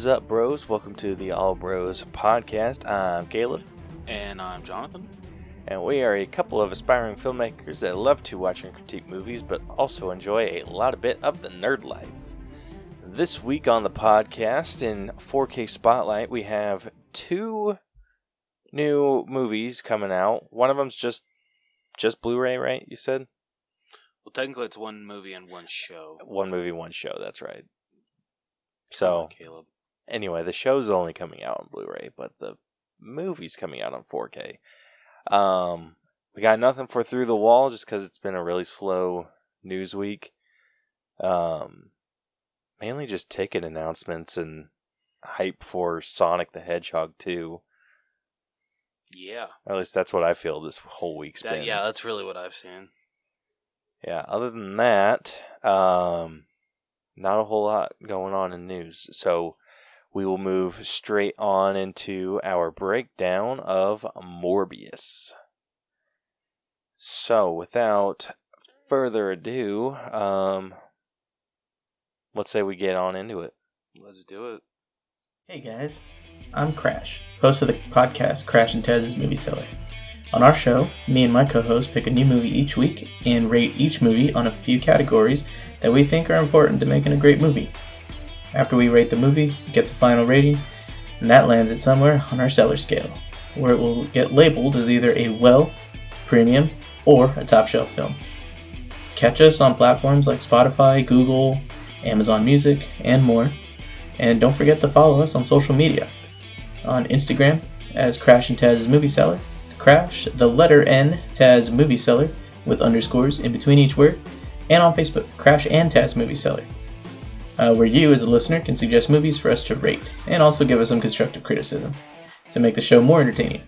is up, bros? Welcome to the All Bros podcast. I'm Caleb, And I'm Jonathan. and we are a couple of aspiring filmmakers that love to watch and critique movies, but also enjoy a lot of bit of the nerd life. This week on the podcast, in 4K Spotlight, we have two new movies coming out. One of them's just just Blu-ray, right? You said Well, technically, it's one movie and one show. one movie, one show. That's right. So Caleb. Anyway, the show's only coming out on Blu-ray, but the movie's coming out on 4K. Um, we got nothing for Through the Wall just because it's been a really slow news week. Um, mainly just ticket announcements and hype for Sonic the Hedgehog 2. Yeah, At least that's what I feel this whole week's that, been. yeah, that's really what I've seen. Yeah, other than that, um, not a whole lot going on in news. So we will move straight on into our breakdown of Morbius. So without further ado, um, let's say we get on into it. Let's do it. Hey guys, I'm Crash, host of the podcast Crash and Taz's Movie Cellar. On our show, me and my co host pick a new movie each week and rate each movie on a few categories that we think are important to making a great movie. After we rate the movie, it gets a final rating, and that lands it somewhere on our cellar scale, where it will get labeled as either a well, premium, or a top shelf film. Catch us on platforms like Spotify, Google, Amazon Music, and more. And don't forget to follow us on social media. On Instagram as Crash and Taz's Movie Cellar, It's Crash, the letter N, Taz Movie Cellar, with underscores in between each word. And on Facebook, Crash and Taz Movie Cellar. Uh, where you, as a listener, can suggest movies for us to rate, and also give us some constructive criticism to make the show more entertaining.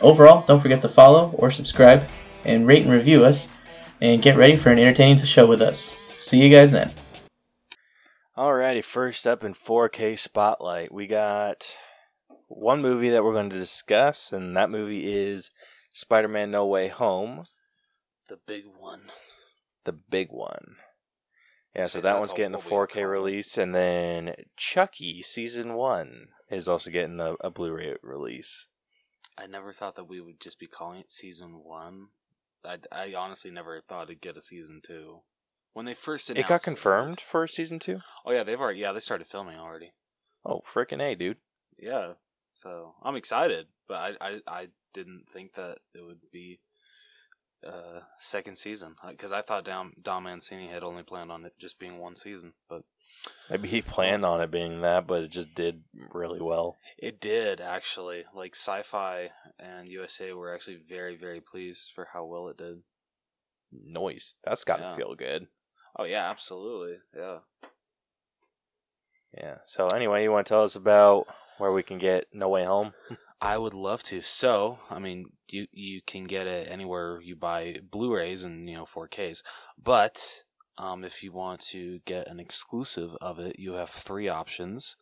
Overall, don't forget to follow or subscribe, and rate and review us, and get ready for an entertaining show with us. See you guys then. Alrighty, first up in 4K Spotlight, we got one movie that we're going to discuss, and that movie is Spider Man No Way Home. The big one. the big one. Yeah, so that one's getting a what we all 4K release, and then Chucky season one is also getting a, a Blu-ray release. I never thought that we would just be calling it season one. I, I honestly never thought it'd get a season two. When they first announced It got was- confirmed for season two. oh yeah, they've already yeah they started filming already. Oh, freaking a, dude! Yeah, so I'm excited, but I I, I didn't think that it would be uh second season because I thought Don Don Mancini had only planned on it just being one season, but Maybe he planned on it being that, but it just did really well. it did actually. Like Syfy and USA were actually very very pleased for how well it did. Noise. That's got to Yeah. feel good. Oh yeah, absolutely, yeah. Yeah. So anyway, you want to tell us about where we can get No Way Home? I would love to. So, I mean, you you can get it anywhere you buy Blu-rays and you know 4Ks. But um, if you want to get an exclusive of it, you have three options.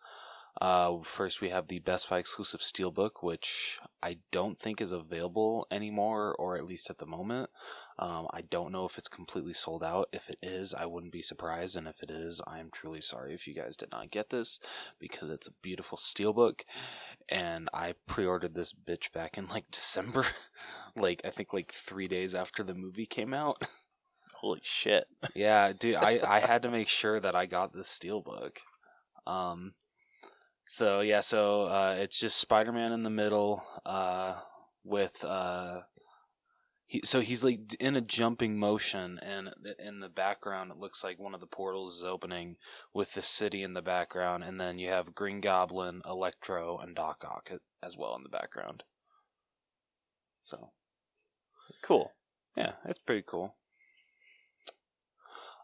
Uh, first, we have the Best Buy exclusive Steelbook, which I don't think is available anymore, or at least at the moment. Um, I don't know if it's completely sold out. If it is, I wouldn't be surprised. And if it is, I'm truly sorry if you guys did not get this because it's a beautiful Steelbook and I pre-ordered this bitch back in like December, like I think like three days after the movie came out. Holy shit! yeah, dude, I I had to make sure that I got this steelbook. Um, so yeah, so uh, it's just Spider-Man in the middle, uh, with uh. He, so he's like in a jumping motion, and in the background, it looks like one of the portals is opening with the city in the background, and then you have Green Goblin, Electro, and Doc Ock as well in the background. So Cool. yeah, it's pretty cool.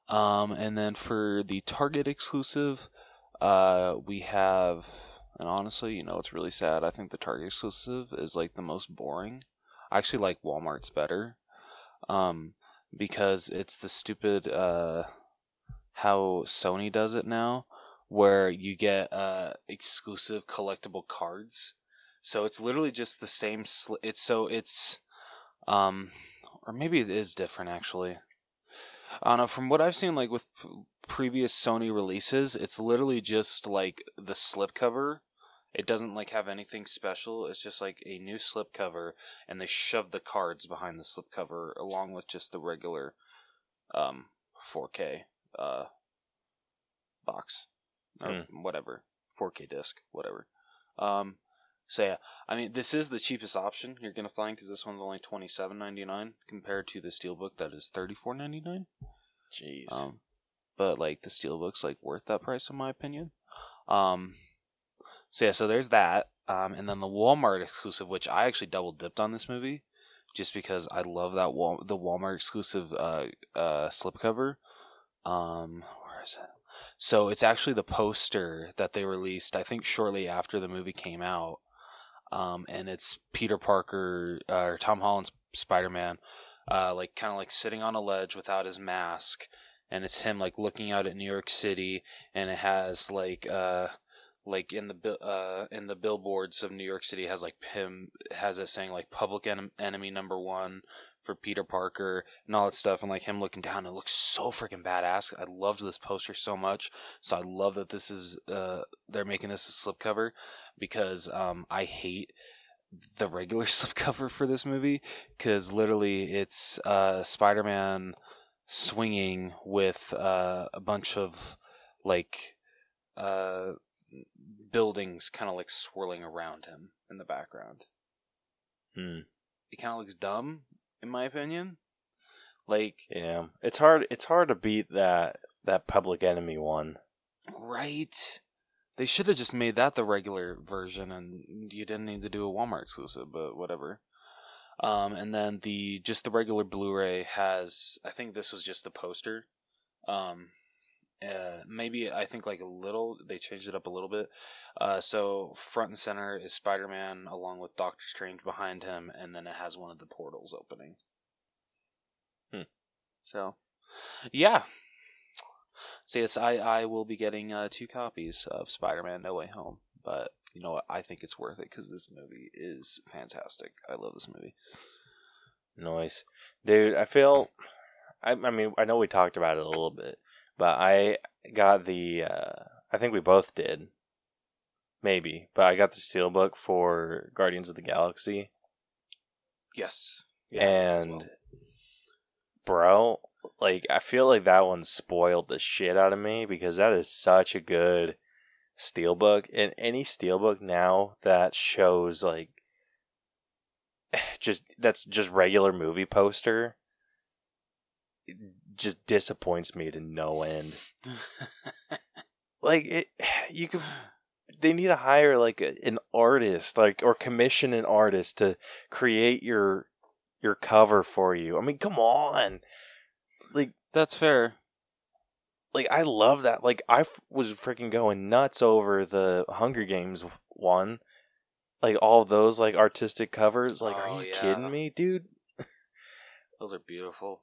Um, and then for the Target exclusive, uh, we have, and honestly, you know, it's really sad. I think the Target exclusive is like the most boring. I actually like Walmart's better, um, because it's the stupid uh, how Sony does it now, where you get uh exclusive collectible cards. So it's literally just the same. Sl- it's so it's, um, or maybe it is different actually. I don't know. From what I've seen, like with p- previous Sony releases, it's literally just like the slipcover. It doesn't like have anything special. It's just like a new slipcover, and they shove the cards behind the slipcover along with just the regular, um, 4K uh box or whatever 4K disc, whatever. Um, so yeah, I mean, this is the cheapest option you're gonna find because this one's only twenty seven ninety nine compared to the steelbook that is thirty four ninety nine. Jeez. Um, but like the steelbook's like worth that price in my opinion. Um, so yeah, so there's that. Um, and then the Walmart exclusive, which I actually double dipped on this movie, just because I love that Wal- the Walmart exclusive uh uh slipcover. Um, where is it? So it's actually the poster that they released, I think, shortly after the movie came out. Um, and it's Peter Parker uh, or Tom Holland's Spider Man, uh, like kind of like sitting on a ledge without his mask, and it's him like looking out at New York City, and it has like uh like in the uh in the billboards of New York City has like him has it saying like public en- enemy number one for Peter Parker and all that stuff, and like him looking down. It looks so freaking badass. I loved this poster so much, so I love that this is uh they're making this a slipcover because um I hate the regular slipcover for this movie because literally it's uh Spider-Man swinging with uh, a bunch of like uh buildings kind of like swirling around him in the background. Hmm. It kind of looks dumb in my opinion. Like Yeah, it's hard. It's hard to beat that that Public Enemy one. right they should have just made that the regular version and you didn't need to do a Walmart exclusive, but whatever. Um, and then the just the regular Blu-ray has I think this was just the poster. Um, uh, maybe I think like a little they changed it up a little bit. Uh, so front and center is Spider-Man along with Doctor Strange behind him, and then it has one of the portals opening. Hmm. So, yeah. So yes, I I will be getting uh, two copies of Spider-Man: No Way Home, but you know what? I think it's worth it because this movie is fantastic. I love this movie. Noise, dude. I feel. I, I mean, I know we talked about it a little bit, but I got the. Uh, I think we both did. Maybe, but I got the steelbook for Guardians of the Galaxy, Yes, and well. bro, like I feel like that one spoiled the shit out of me because that is such a good steelbook, and any steelbook now that shows like just that's just regular movie poster just disappoints me to no end. Like it, you could they need to hire like a, an artist like or commission an artist to create your your cover for you i mean come on like That's fair. like i love that like i f- was freaking going nuts over the hunger games one like all those like artistic covers like Oh, are you yeah. kidding me dude Those are beautiful.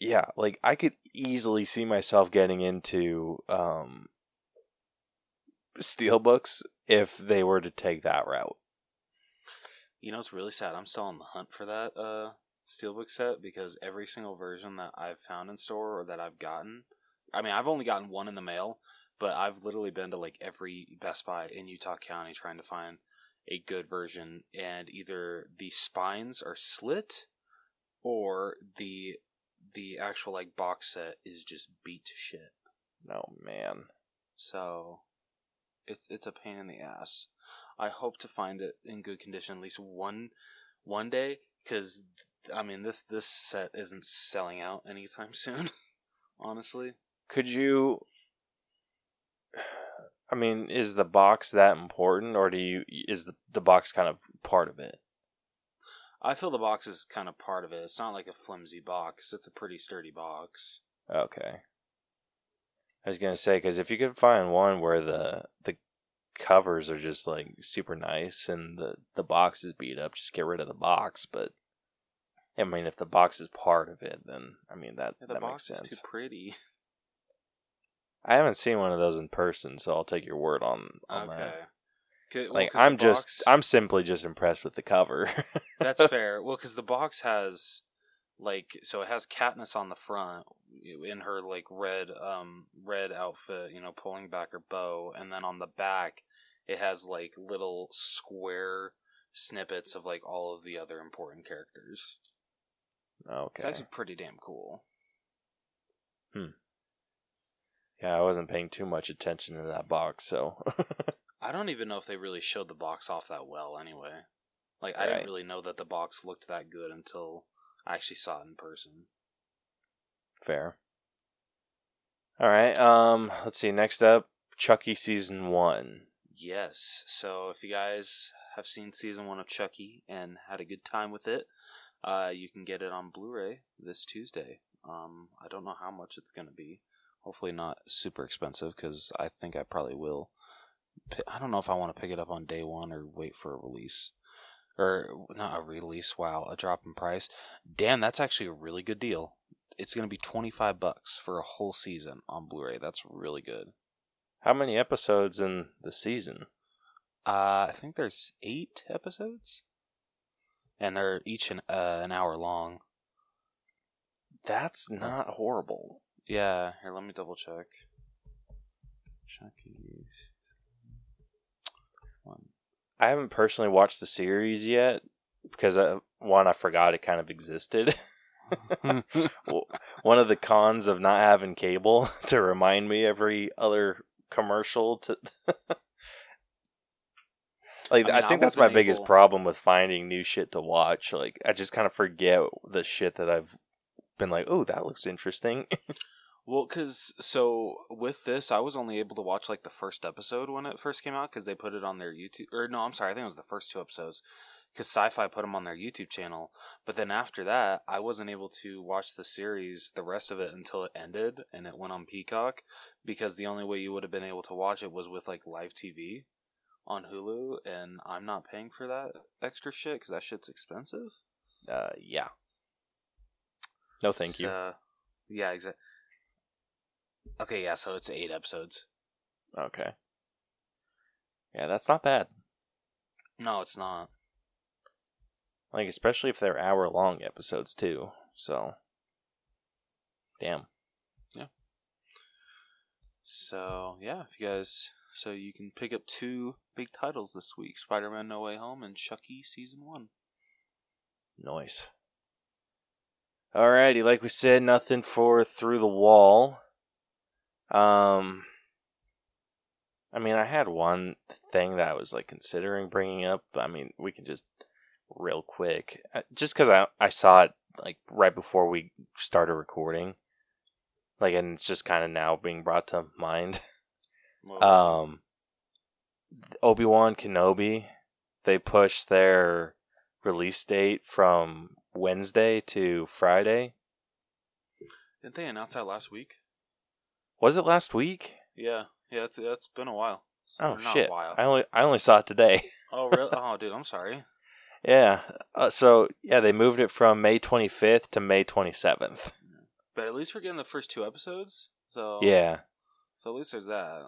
Yeah like i could easily see myself getting into um steelbooks if they were to take that route You know, it's really sad. I'm still on the hunt for that uh, steelbook set because every single version that I've found in store or that I've gotten, I mean, I've only gotten one in the mail, but I've literally been to like every Best Buy in Utah County trying to find a good version, and either the spines are slit or the the actual like box set is just beat to shit. oh man So it's it's a pain in the ass. I hope to find it in good condition at least one one day because I mean this this set isn't selling out anytime soon. honestly, could you i mean is the box that important or do you is the, the box kind of part of it I feel the box is kind of part of it. It's not like a flimsy box. It's a pretty sturdy box. okay i was gonna say because if you could find one where the the covers are just like super nice and the the box is beat up just get rid of the box but i mean if the box is part of it then i mean that Yeah, the that box makes is sense too pretty. i haven't seen one of those in person so i'll take your word on, on okay. that 'Kay, well, like i'm just box- i'm simply just impressed with the cover That's fair. Well, because the box has like so it has Katniss on the front in her like red um red outfit, you know, pulling back her bow, and then on the back it has like little square snippets of like all of the other important characters. It's Okay. actually pretty damn cool. Hmm. Yeah, I wasn't paying too much attention to that box, so I don't even know if they really showed the box off that well anyway. Like I Right. didn't really know that the box looked that good until I actually saw it in person. fair. All right. Um, let's see. Next up, Chucky season one. Yes. So if you guys have seen season one of Chucky and had a good time with it, uh, you can get it on Blu-ray this Tuesday. Um, I don't know how much it's gonna be. Hopefully not super expensive because I think I probably will. I don't know if I want to pick it up on day one or wait for a release. Or not a release. Wow, a drop in price. Damn, that's actually a really good deal. It's gonna be twenty five bucks for a whole season on Blu-ray. That's really good. How many episodes in the season? Uh, I think there's eight episodes, and they're each an uh, an hour long. That's not horrible. Yeah, here let me double check. Chucky. I haven't personally watched the series yet because uh, one, I forgot it kind of existed. One of the cons of not having cable to remind me every other commercial to like I I, mean, I think that's my wasn't biggest problem with finding new shit to watch like i just kind of forget the shit that i've been like oh that looks interesting Well, because so with this, I was only able to watch like the first episode when it first came out because they put it on their YouTube. Or no, I'm sorry, I think it was the first two episodes because Syfy put them on their YouTube channel. But then after that, I wasn't able to watch the series, the rest of it, until it ended and it went on Peacock because the only way you would have been able to watch it was with like live TV on Hulu, and I'm not paying for that extra shit because that shit's expensive. uh yeah no thank you yeah, exactly. Okay, yeah, so it's eight episodes. okay yeah that's not bad No, it's not. like especially if they're hour long episodes too so damn Yeah. So yeah, if you guys, so you can pick up two big titles this week: Spider-Man: No Way Home and Chucky Season One. Noise. Alrighty, like we said, nothing for through the wall. Um, I mean, I had one thing that I was like considering bringing up. But, I mean, we can just real quick, Uh, just because I I saw it like right before we started recording, like, and it's just kind of now being brought to mind. Um, Obi Wan Kenobi, they pushed their release date from Wednesday to Friday. didn't they announce that last week? Was it last week? Yeah, yeah, it's, that's been a while. Oh Or shit! A while. I only I only saw it today. Oh really? oh, dude, I'm sorry. yeah. Uh, so yeah, they moved it from May 25th to May 27th. But at least we're getting the first two episodes. So Yeah. So at least there's that.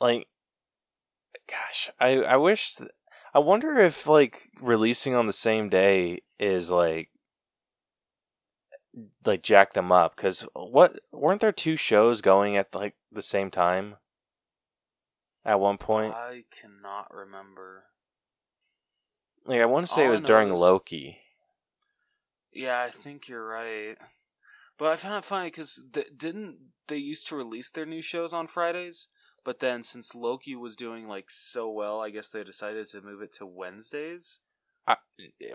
Like, gosh, I I wish. Th- I wonder if like releasing on the same day is like like jack them up because what weren't there two shows going at like the same time at one point I cannot remember. like i want to say all it was during is- loki Yeah, I think you're right. But I found it funny because didn't they used to release their new shows on Fridays? But then since Loki was doing like so well, I guess they decided to move it to Wednesdays. I,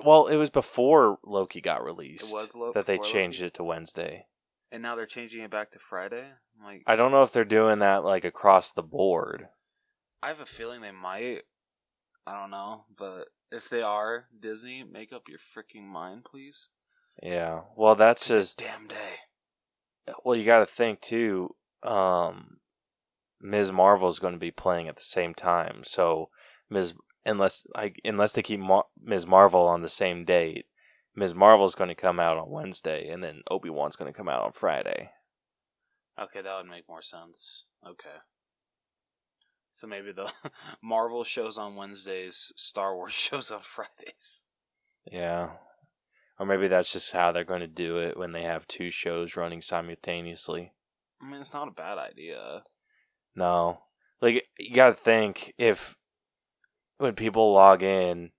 well it was before loki got released was Lo- that they changed Loki? it to wednesday And now they're changing it back to Friday. Like, i don't know if they're doing that like across the board I have a feeling they might. I don't know, but if they are, Disney, make up your freaking mind, please. yeah well that's just damn day. well you got to think too um ms marvel is going to be playing at the same time so ms unless like unless they keep Mar- ms marvel on the same date ms marvel is going to come out on wednesday and then obi-wan's going to come out on friday Okay, that would make more sense. Okay. So maybe the Marvel shows on Wednesdays, Star Wars shows on Fridays. yeah Or maybe that's just how they're going to do it when they have two shows running simultaneously. I mean, it's not a bad idea. No. Like you got to think if when people log in,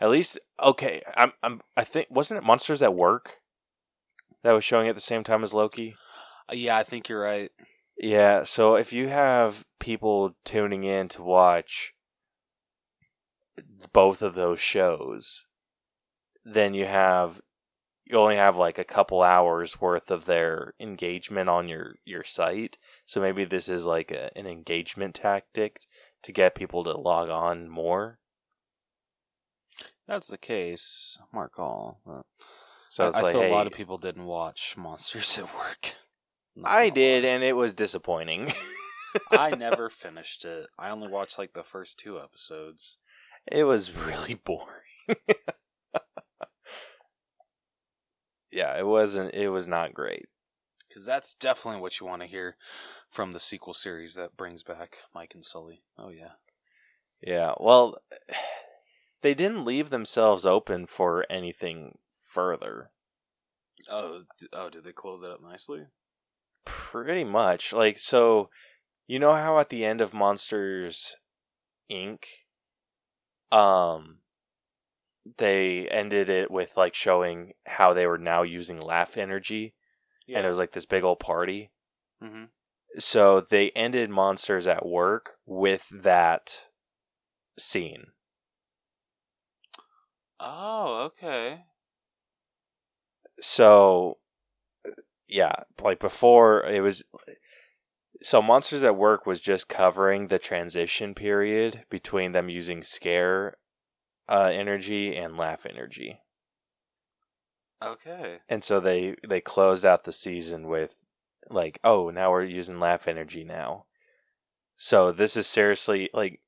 at least okay, I'm I'm I think wasn't it Monsters at Work that was showing at the same time as Loki? Uh, yeah, I think you're right. Yeah, so if you have people tuning in to watch both of those shows, then you have you only have like a couple hours worth of their engagement on your your site. So maybe this is like a, an engagement tactic to get people to log on more. That's the case, Mark Hall. Uh, So I, it's I like, feel hey, a lot of people didn't watch Monsters at Work. Not I did, and it was disappointing. I never finished it. I only watched like the first two episodes. It was really boring. yeah, it wasn't. It was not great. Because that's definitely what you want to hear from the sequel series that brings back Mike and Sully. Oh, yeah. Yeah, well, they didn't leave themselves open for anything further. Oh, d- oh, did they close it up nicely? Pretty much. Like, so, you know how at the end of Monsters Inc., um, they ended it with, like, showing how they were now using laugh energy, and it was like this big old party. mm-hmm. So they ended Monsters at Work with that scene. Oh, okay. so yeah like before it was so monsters at work was just covering the transition period between them using scare uh, energy and laugh energy Okay. and so they they closed out the season with like oh now we're using laugh energy now so this is seriously like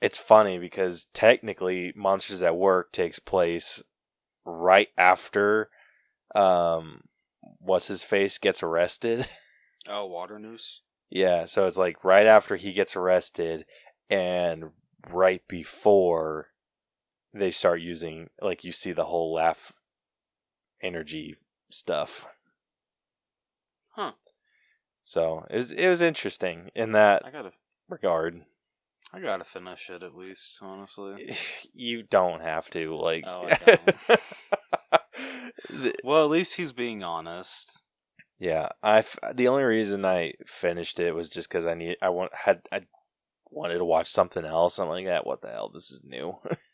it's funny because technically monsters at work takes place right after um what's his face gets arrested Oh, Waternoose? yeah so it's like right after he gets arrested and right before they start using like you see the whole laugh energy stuff Huh. so it was, it was interesting in that I gotta, regard I gotta finish it at least, honestly. you don't have to like Oh, Well, at least he's being honest. yeah i f- the only reason i finished it was just because i need i want had i wanted to watch something else i'm like yeah what the hell this is new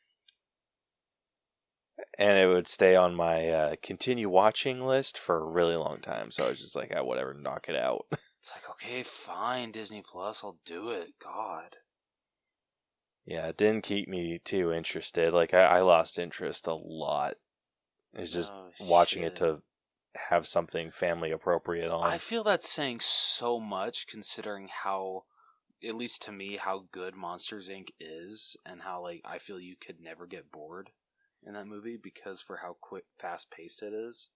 and it would stay on my uh, continue watching list for a really long time. So i was just like ah, whatever knock it out. It's like, okay, fine, Disney Plus, I'll do it. God. yeah it didn't keep me too interested. Like i, I lost interest a lot. It's just Oh, watching it to have something family appropriate on. I feel that's saying so much considering how, at least to me, how good Monsters Inc. is, and how, like, I feel you could never get bored in that movie because for how quick, fast paced it is.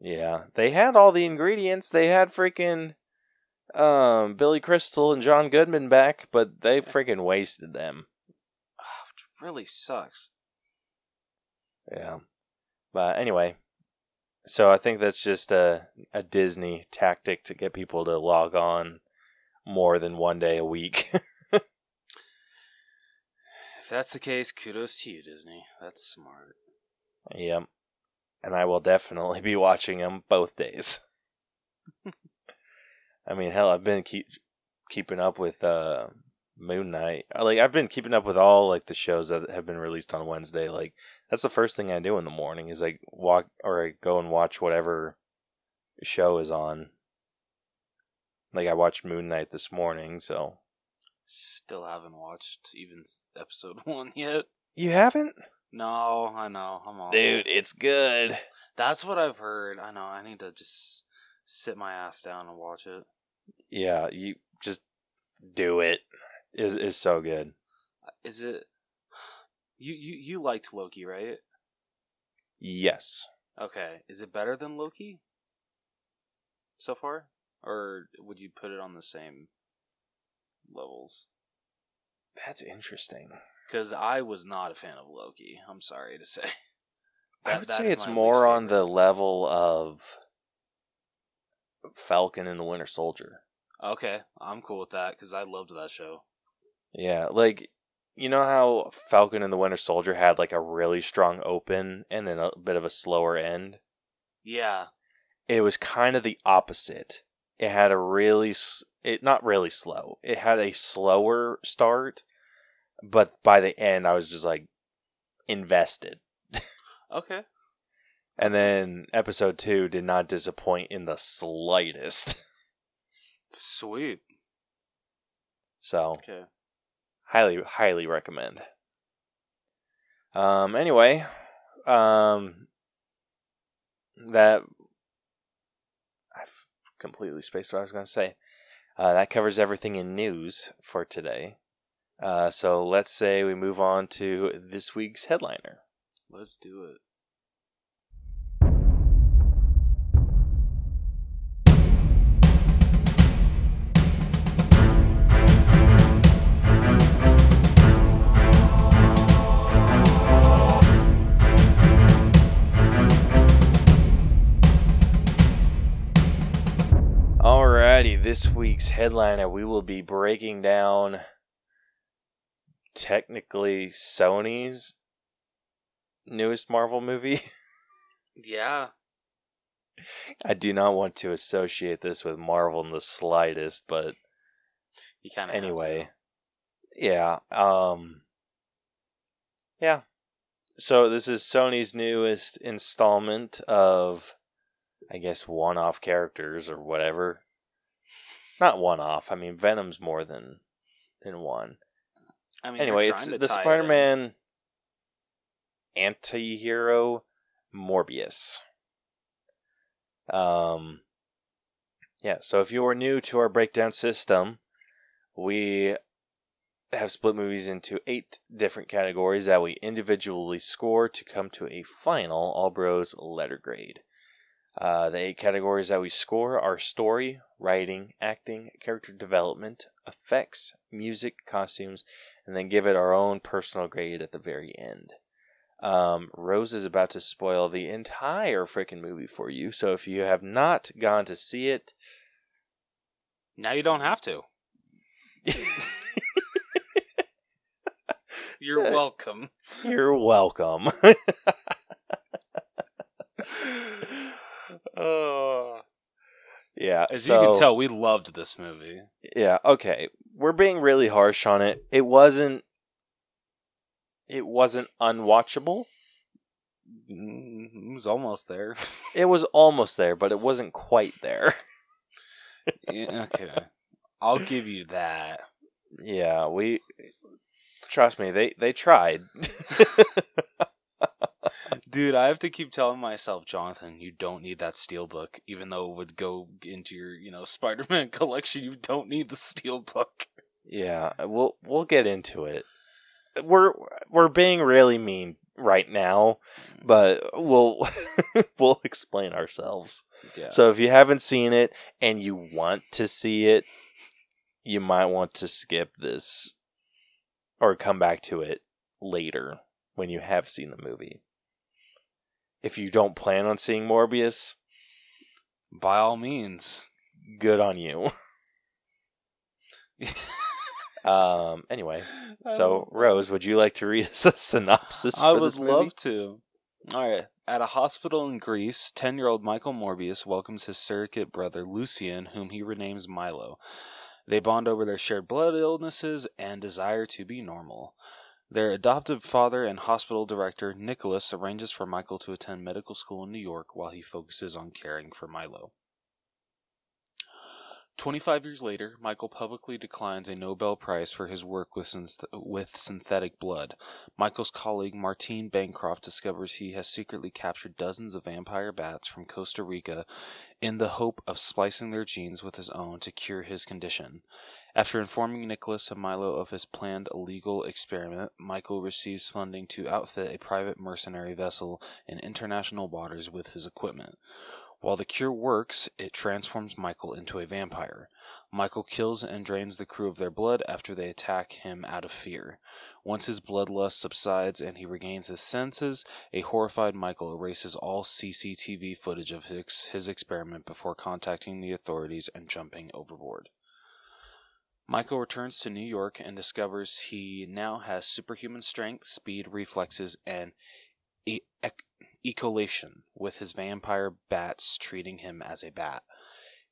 Yeah, they had all the ingredients. They had freaking um Billy Crystal and John Goodman back, but they freaking wasted them. Ah, Which really sucks. Yeah. But anyway, so I think that's just a a Disney tactic to get people to log on more than one day a week. If that's the case, kudos to you, Disney. That's smart. yep. And I will definitely be watching them both days. I mean, hell, I've been keep keeping up with uh Moon Knight. Like I've been keeping up with all like the shows that have been released on Wednesday. Like that's the first thing I do in the morning is like walk or I go and watch whatever show is on. Like I watched Moon Knight this morning, so Still haven't watched even episode one yet. you haven't, No, I know. I'm all dude. It's good. That's what I've heard. I know. I need to just sit my ass down and watch it. Yeah, you just do it. Is is so good. Is it? You you you liked Loki, right? Yes. Okay. Is it better than Loki? So far, or would you put it on the same levels? That's interesting. Because I was not a fan of Loki. I'm sorry to say. I would say it's more on the level of Falcon and the Winter Soldier. Okay, I'm cool with that because I loved that show. Yeah, like you know how Falcon and the Winter Soldier had like a really strong open and then a bit of a slower end. Yeah, It was kind of the opposite. It had a really it not really slow. It had a slower start, but by the end I was just like invested. okay. And then episode 2 did not disappoint in the slightest. Sweet. So, Okay. highly highly recommend. Um anyway, um that I've completely spaced what I was going to say. Uh, that covers everything in news for today. Uh, so let's say we move on to this week's headliner. Let's do it. Alrighty, this week's headliner, we will be breaking down technically Sony's newest Marvel movie. Yeah. I do not want to associate this with Marvel in the slightest, but You kind of anyway. Yeah, um Yeah. So this is Sony's newest installment of I guess one-off characters or whatever. Not one-off. I mean Venom's more than than one. I mean, anyway, it's the tie it. Spider-Man anti-hero Morbius. Um yeah, so if you are new to our breakdown system, we have split movies into eight different categories that we individually score to come to a final All Bros letter grade. Uh, the eight categories that we score are story, writing, acting, character development, effects, music, costumes, and then give it our own personal grade at the very end. Um, Rose is about to spoil the entire freaking movie for you, so if you have not gone to see it, Now you don't have to. You're welcome. you're welcome. Oh. yeah, As so, you can tell, we loved this movie. Yeah, okay. We're being really harsh on it. It wasn't it wasn't unwatchable. Mm, It was almost there. It was almost there, but it wasn't quite there. Yeah, okay. I'll give you that. Yeah, we trust me, they they tried. Dude, I have to keep telling myself, Jonathan, you don't need that steel book, even though it would go into your, you know, Spider-Man collection. You don't need the steel book. yeah, we'll we'll get into it. We're we're being really mean right now, but we'll we'll explain ourselves. Yeah. So if you haven't seen it and you want to see it, you might want to skip this or come back to it later when you have seen the movie. If you don't plan on seeing Morbius, by all means. good on you. um anyway, so Rose, would you like to read us the synopsis I would love to. All right. At a hospital in Greece, 10 year old Michael Morbius welcomes his surrogate brother Lucien, whom he renames Milo. They bond over their shared blood illnesses and desire to be normal. Their adoptive father and hospital director, Nicholas, arranges for Michael to attend medical school in New York while he focuses on caring for Milo. 25 years later, Michael publicly declines a Nobel Prize for his work with, synth- with synthetic blood. Michael's colleague Martine Bancroft discovers he has secretly captured dozens of vampire bats from Costa Rica in the hope of splicing their genes with his own to cure his condition. After informing Nicholas and Milo of his planned illegal experiment, Michael receives funding to outfit a private mercenary vessel in international waters with his equipment. While the cure works, it transforms Michael into a vampire. Michael kills and drains the crew of their blood after they attack him out of fear. Once his bloodlust subsides and he regains his senses, a horrified Michael erases all CCTV footage of his, his experiment before contacting the authorities and jumping overboard. Michael returns to New York and discovers he now has superhuman strength, speed, reflexes, and e- with his vampire bats treating him as a bat.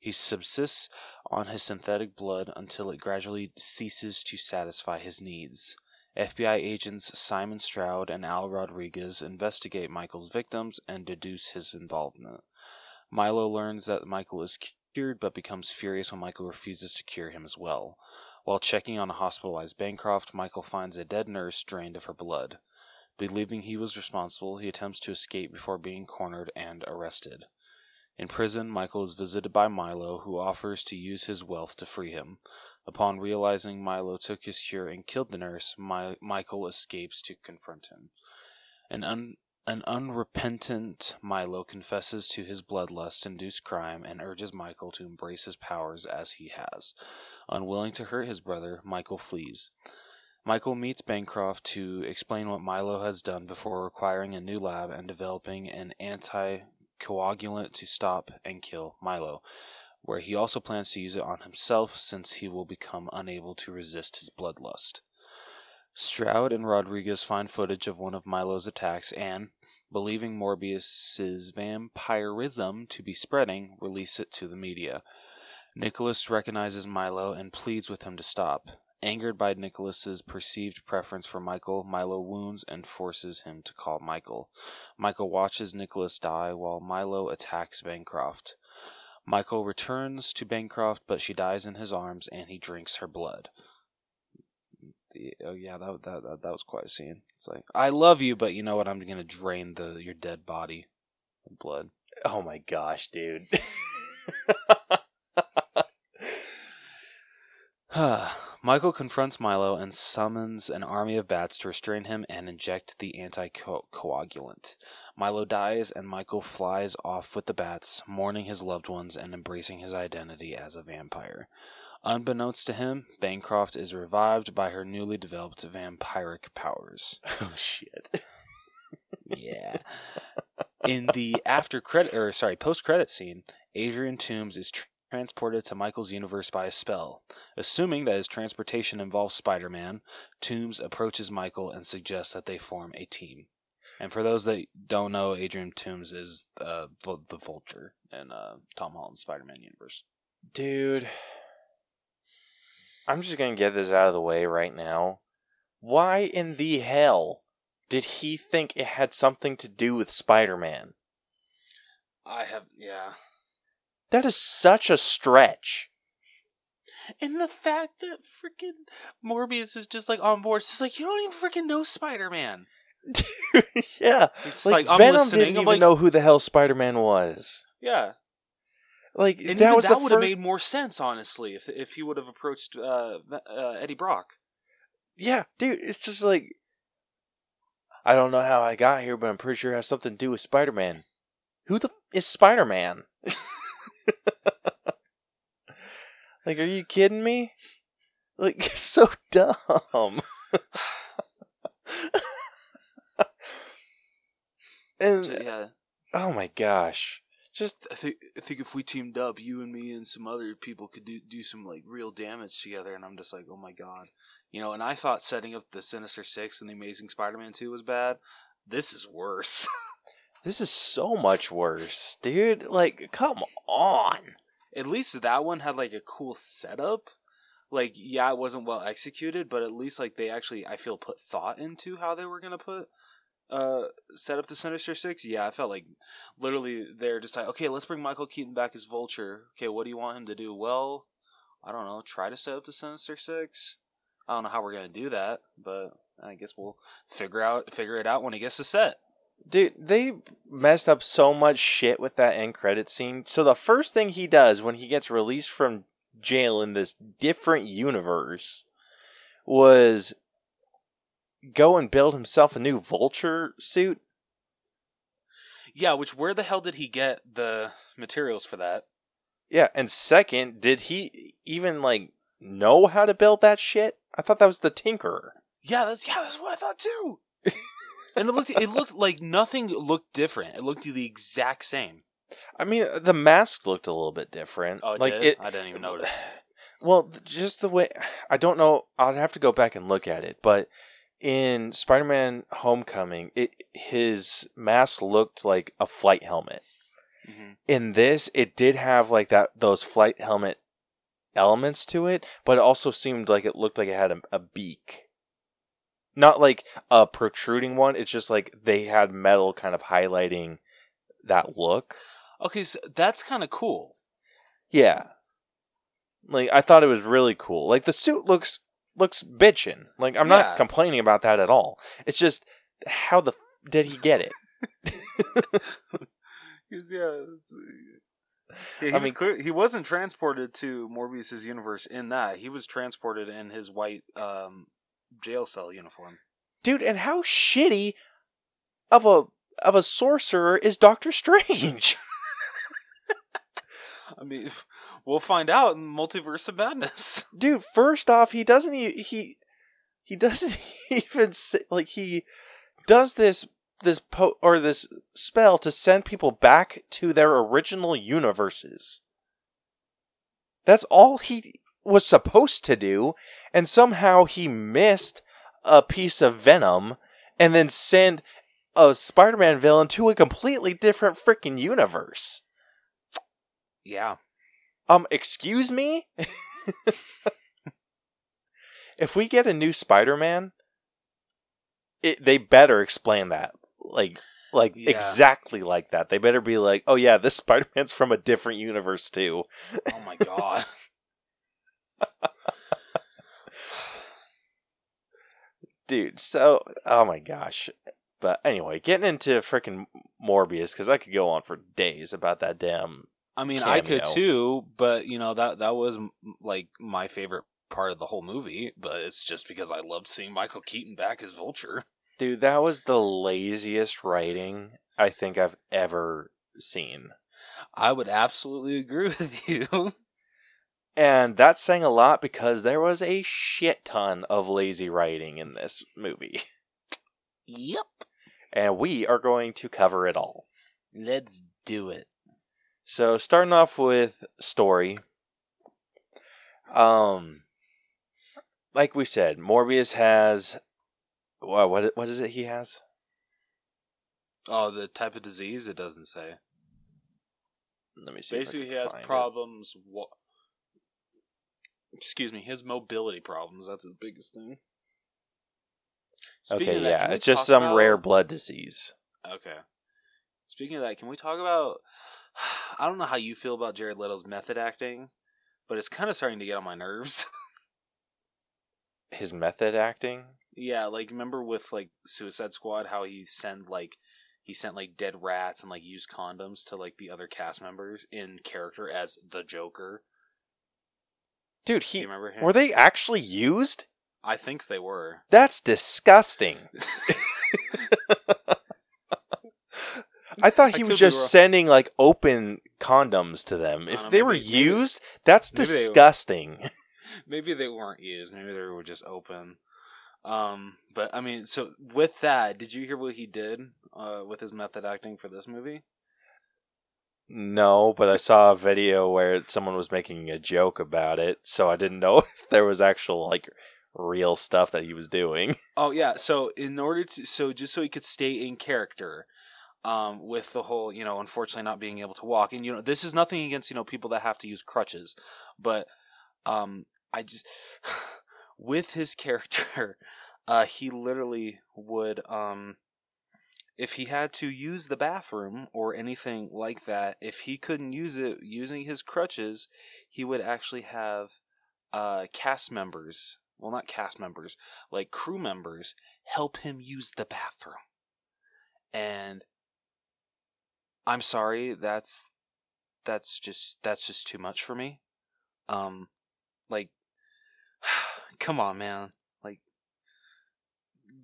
He subsists on his synthetic blood until it gradually ceases to satisfy his needs. FBI agents Simon Stroud and Al Rodriguez investigate Michael's victims and deduce his involvement. Milo learns that Michael is cured but becomes furious when Michael refuses to cure him as well. While checking on a hospitalized Bancroft, Michael finds a dead nurse drained of her blood. Believing he was responsible, he attempts to escape before being cornered and arrested. In prison, Michael is visited by Milo, who offers to use his wealth to free him. Upon realizing Milo took his cure and killed the nurse, My- Michael escapes to confront him. An, un- an unrepentant Milo confesses to his bloodlust induced crime and urges Michael to embrace his powers as he has. Unwilling to hurt his brother, Michael flees. Michael meets Bancroft to explain what Milo has done before requiring a new lab and developing an anti coagulant to stop and kill Milo, where he also plans to use it on himself since he will become unable to resist his bloodlust. Stroud and Rodriguez find footage of one of Milo's attacks and, believing Morbius's vampirism to be spreading, release it to the media. Nicholas recognizes Milo and pleads with him to stop. Angered by Nicholas's perceived preference for Michael, Milo wounds and forces him to call Michael. Michael watches Nicholas die while Milo attacks Bancroft. Michael returns to Bancroft, but she dies in his arms and he drinks her blood. The, oh yeah, that, that that that was quite a scene. It's like I love you, but you know what? I'm gonna drain the your dead body of blood. Oh my gosh, dude. Michael confronts Milo and summons an army of bats to restrain him and inject the anticoagulant. Milo dies, and Michael flies off with the bats, mourning his loved ones and embracing his identity as a vampire. Unbeknownst to him, Bancroft is revived by her newly developed vampiric powers. oh shit. yeah. In the after credit or sorry, post credit scene, Adrian Toomes is tr- transported to Michael's universe by a spell. Assuming that his transportation involves Spider Man, Toomes approaches Michael and suggests that they form a team. And for those that don't know, Adrian Toomes is uh, the Vulture in uh, Tom Holland's Spider Man universe. Dude, I'm just gonna get this out of the way right now. Why in the hell did he think it had something to do with Spider Man? I have, yeah. That is such a stretch. And the fact that freaking Morbius is just like on board, it's just like you don't even freaking know Spider Man. yeah, It's like, like, I'm Venom didn't even like- know who the hell Spider Man was. Yeah, Like and that was that would have first. made more sense, honestly, if if he would have approached uh, uh, Eddie Brock. Yeah, dude, it's just like I don't know how I got here, but I'm pretty sure it has something to do with Spider Man. Who the f- is Spider Man? like, are you kidding me? Like, so dumb. and yeah, oh my gosh, just I think I think if we teamed up, you and me and some other people could do do some like real damage together. And I'm just like, oh my god, you know. And I thought setting up the Sinister Six and the Amazing Spider-Man Two was bad. This is worse. this is so much worse, dude. Like, come on. at least that one had like a cool setup. Like, yeah, it wasn't well executed, but at least like they actually, I feel, put thought into how they were gonna put uh set up the Sinister Six. Yeah, I felt like literally they're just like, okay, let's bring Michael Keaton back as Vulture. Okay, what do you want him to do? Well, I don't know. Try to set up the Sinister Six. I don't know how we're gonna do that, but I guess we'll figure out figure it out when he gets to set. Dude, they messed up so much shit with that end credit scene. So the first thing he does when he gets released from jail in this different universe was go and build himself a new vulture suit. Yeah, which where the hell did he get the materials for that? Yeah, and second, did he even like know how to build that shit? I thought that was the tinkerer. Yeah, that's yeah, that's what I thought too. and it looked it looked like nothing looked different. It looked the exact same. I mean, the mask looked a little bit different. Oh, it like did? I didn't even notice. Well, just the way I don't know. I'd have to go back and look at it, but in Spider-Man: Homecoming, it his mask looked like a flight helmet. hmm In this, it did have like that those flight helmet elements to it, but it also seemed like it looked like it had a, a beak. Not like a protruding one. It's just like they had metal kind of highlighting that look. Okay, so that's kind of cool. Yeah. Like I thought it was really cool. Like the suit looks looks bitchin'. Like I'm Yeah. not complaining about that at all. It's just how the f- did he get it? yeah, it's- yeah, he I was mean- clear. He wasn't transported to Morbius's universe in that. He was transported in his white um, jail cell uniform. Dude, and how shitty of a of a sorcerer is Doctor Strange? I mean, we'll find out in Multiverse of Madness. Dude, first off, he doesn't he he doesn't even say, like he does this this po- or this spell to send people back to their original universes. That's all he was supposed to do, and somehow he missed a piece of venom and then send a Spider-Man villain to a completely different freaking universe. Yeah. Um, excuse me? if we get a new Spider-Man, it, they better explain that. Like like Yeah. exactly like that. They better be like, "Oh yeah, this Spider-Man's from a different universe too." Oh my god. Dude, so oh my gosh. But anyway, getting into freaking Morbius cuz I could go on for days about that damn I mean, I could too, but you know that that was like my favorite part of the whole movie. But it's just because I loved seeing Michael Keaton back as Vulture. Dude, that was the laziest writing I think I've ever seen. I would absolutely agree with you. And that's saying a lot because there was a shit ton of lazy writing in this movie. yep. And we are going to cover it all. Let's do it. So starting off with story. Um like we said, Morbius has what what what is it he has? Oh, the type of disease? It doesn't say. Let me see. Basically, he has problems. Wa- Excuse me, his mobility problems. That's the biggest thing. Speaking Okay, that, yeah, it's just some about- rare blood disease. Okay. Speaking of that, can we talk about? I don't know how you feel about Jared Leto's method acting, but it's kind of starting to get on my nerves. His method acting. yeah, like remember with like Suicide Squad, how he sent like he sent like dead rats and like used condoms to like the other cast members in character as the Joker. Dude, he remember him? were they actually used? I think they were. That's disgusting. I thought he I was just sending like open condoms to them. If don't they know, were maybe- used, that's maybe they disgusting. Maybe they weren't used. Maybe they were just open. Um, but I mean, so with that, did you hear what he did uh, with his method acting for this movie? no, but I saw a video where someone was making a joke about it, so I didn't know if there was actual like real stuff that he was doing. Oh yeah. So in order to, so just so he could stay in character, um, with the whole, you know, unfortunately not being able to walk, and you know, this is nothing against you know people that have to use crutches, but um, I just with his character, uh, he literally would um. If he had to use the bathroom or anything like that, if he couldn't use it using his crutches, he would actually have uh, cast members. Well, not cast members, like crew members help him use the bathroom. And I'm sorry, that's that's just that's just too much for me. Um like come on, man. Like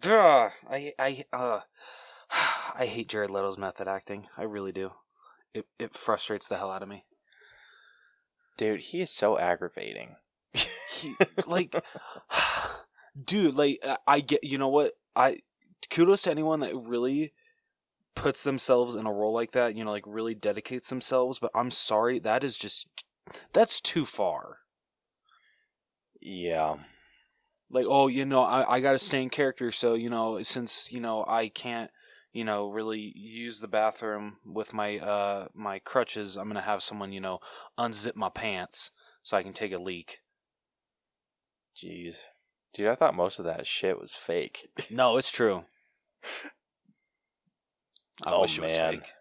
duh, I I uh I hate Jared Leto's method acting. I really do. It it frustrates the hell out of me. Dude, he is so aggravating. He, like, dude, like I- I get. You know what? I kudos to anyone that really puts themselves in a role like that. You know, like really dedicates themselves. But I'm sorry, that is just that's too far. yeah. like oh you know i, I gotta stay in character so you know since you know i can't you know really use the bathroom with my uh my crutches i'm gonna have someone you know unzip my pants so i can take a leak Jeez. Dude, I thought most of that shit was fake. no it's true i Oh, wish it was man. fake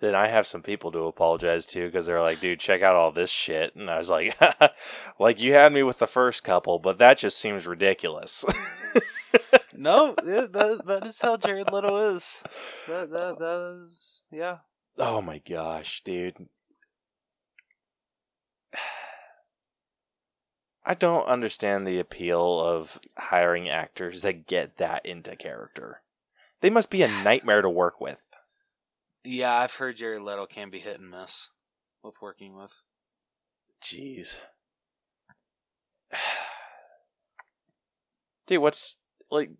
Then I have some people to apologize to because they're like, dude, check out all this shit. And I was like, like, you had me with the first couple, but that just seems ridiculous. no yeah, that, that is how jared leto is that, that, that is yeah oh my gosh, dude. I don't understand the appeal of hiring actors that get that into character. They must be a nightmare to work with. yeah i've heard Jared leto can be hit and miss with working with Jeez. Dude, what's like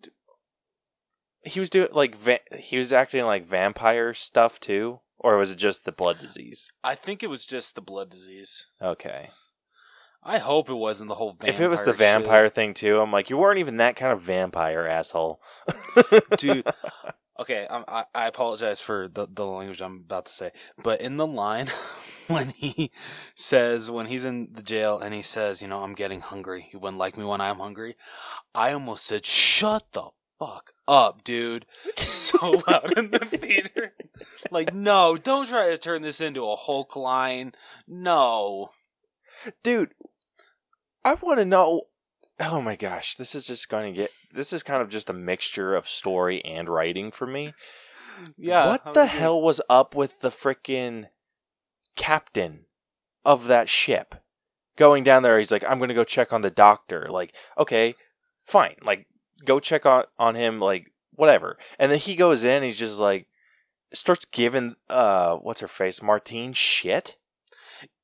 he was doing like va- he was acting like vampire stuff too or was it just the blood disease? i think it was just the blood disease Okay. I hope it wasn't the whole vampire. if it was the shit. vampire thing too, I'm like you weren't even that kind of vampire asshole. dude. Okay, um, I I apologize for the the language I'm about to say, but in the line when he says when he's in the jail and he says, you know, I'm getting hungry. You wouldn't like me when I'm hungry. I almost said, "Shut the fuck up, dude!" So loud in the theater. Like, no, don't try to turn this into a Hulk line. No. Dude, I want to know Oh my gosh, this is just going to get this is kind of just a mixture of story and writing for me. Yeah. What the hell was up with the frickin' captain of that ship? Going down there, he's like, I'm gonna go check on the doctor. Like, okay, fine. Like, go check on, on him, like, whatever. And then he goes in, he's just like, starts giving, uh, what's her face, Martine shit?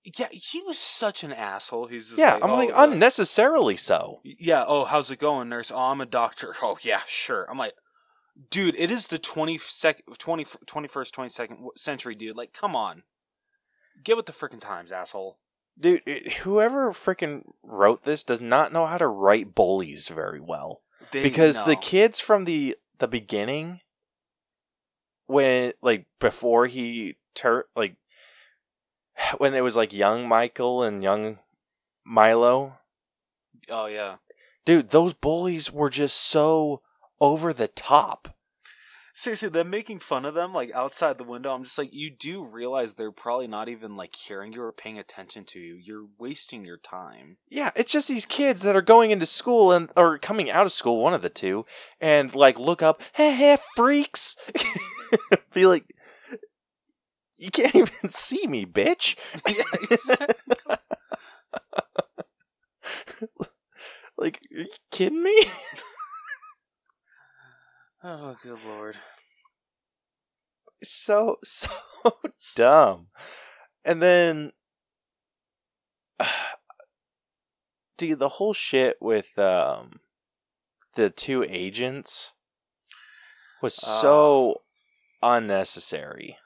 Yeah, he was such an asshole. He's just yeah, like, I'm "Oh, like, uh, unnecessarily so. Yeah. Oh, how's it going, nurse? Oh, I'm a doctor. Oh, yeah, sure. I'm like, dude, it is the 20 sec- 20, 21st, 22nd century, dude. Like, come on. Get with the freaking times, asshole. Dude, it- whoever frickin' wrote this does not know how to write bullies very well. They because the kids from the the beginning when like before he tur like when it was like young Michael and young Milo Oh, yeah. dude those bullies were just so over the top Seriously, them making fun of them, like, outside the window, I'm just like, you do realize they're probably not even, like, hearing you or paying attention to you. You're wasting your time. yeah it's just these kids that are going into school and or coming out of school one of the two and like look up hey hey freaks be like you can't even see me bitch yeah, exactly. like are you kidding me Oh, good lord. so so dumb and then dude the whole shit with um the two agents was so unnecessary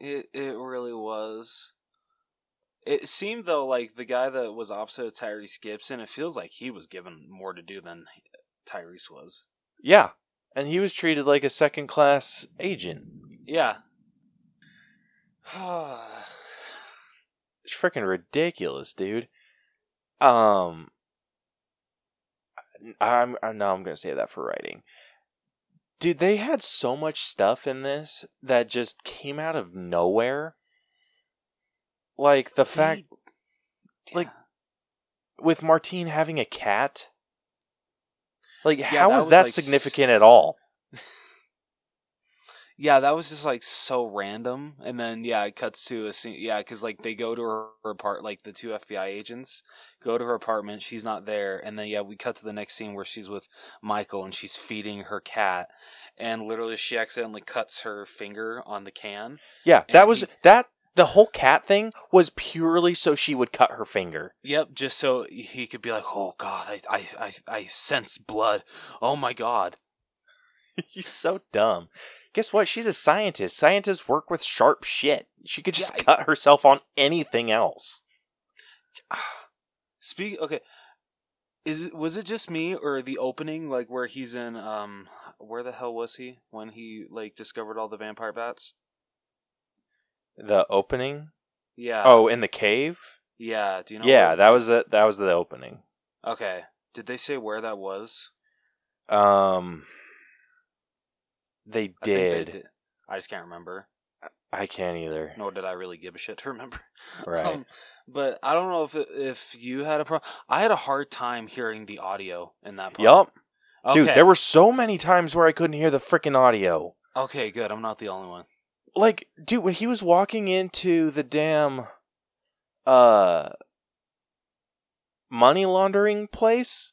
It it really was. It seemed though like the guy that was opposite of Tyrese Gibson, it feels like he was given more to do than Tyrese was. yeah and he was treated like a second class agent Yeah. it's freaking ridiculous dude um i'm i know i'm gonna say that for writing dude they had so much stuff in this that just came out of nowhere. Like the fact They- like, with martine having a cat like Yeah, how that was was, that like, s- significant at all yeah, that was just like so random. And then yeah, it cuts to a scene. Yeah, because like they go to her, her apart, like the two FBI agents go to her apartment. She's not there, and then yeah, we cut to the next scene where she's with Michael and she's feeding her cat, and literally she accidentally cuts her finger on the can. Yeah, that was he- that. The whole cat thing was purely so she would cut her finger. Yep, just so he could be like, "Oh God, I I I, I sense blood. Oh my God." He's so dumb. Guess what? She's a scientist. Scientists work with sharp shit. She could just Yeah, cut herself on anything else. Speak. Okay, is was it just me or the opening, like where he's in um, where the hell was he when he like discovered all the vampire bats? The opening. Yeah. oh, in the cave. yeah. Do you know? yeah, that was it. That was the opening. Okay. Did they say where that was? Um, they I think did. I just can't remember. I can't either. Nor did I really give a shit to remember. Right. Um, but I don't know if it, if you had a problem. I had a hard time hearing the audio in that part. yup. Okay. Dude, there were so many times where I couldn't hear the freaking audio. Okay, good. I'm not the only one. Like, dude, when he was walking into the damn uh money laundering place,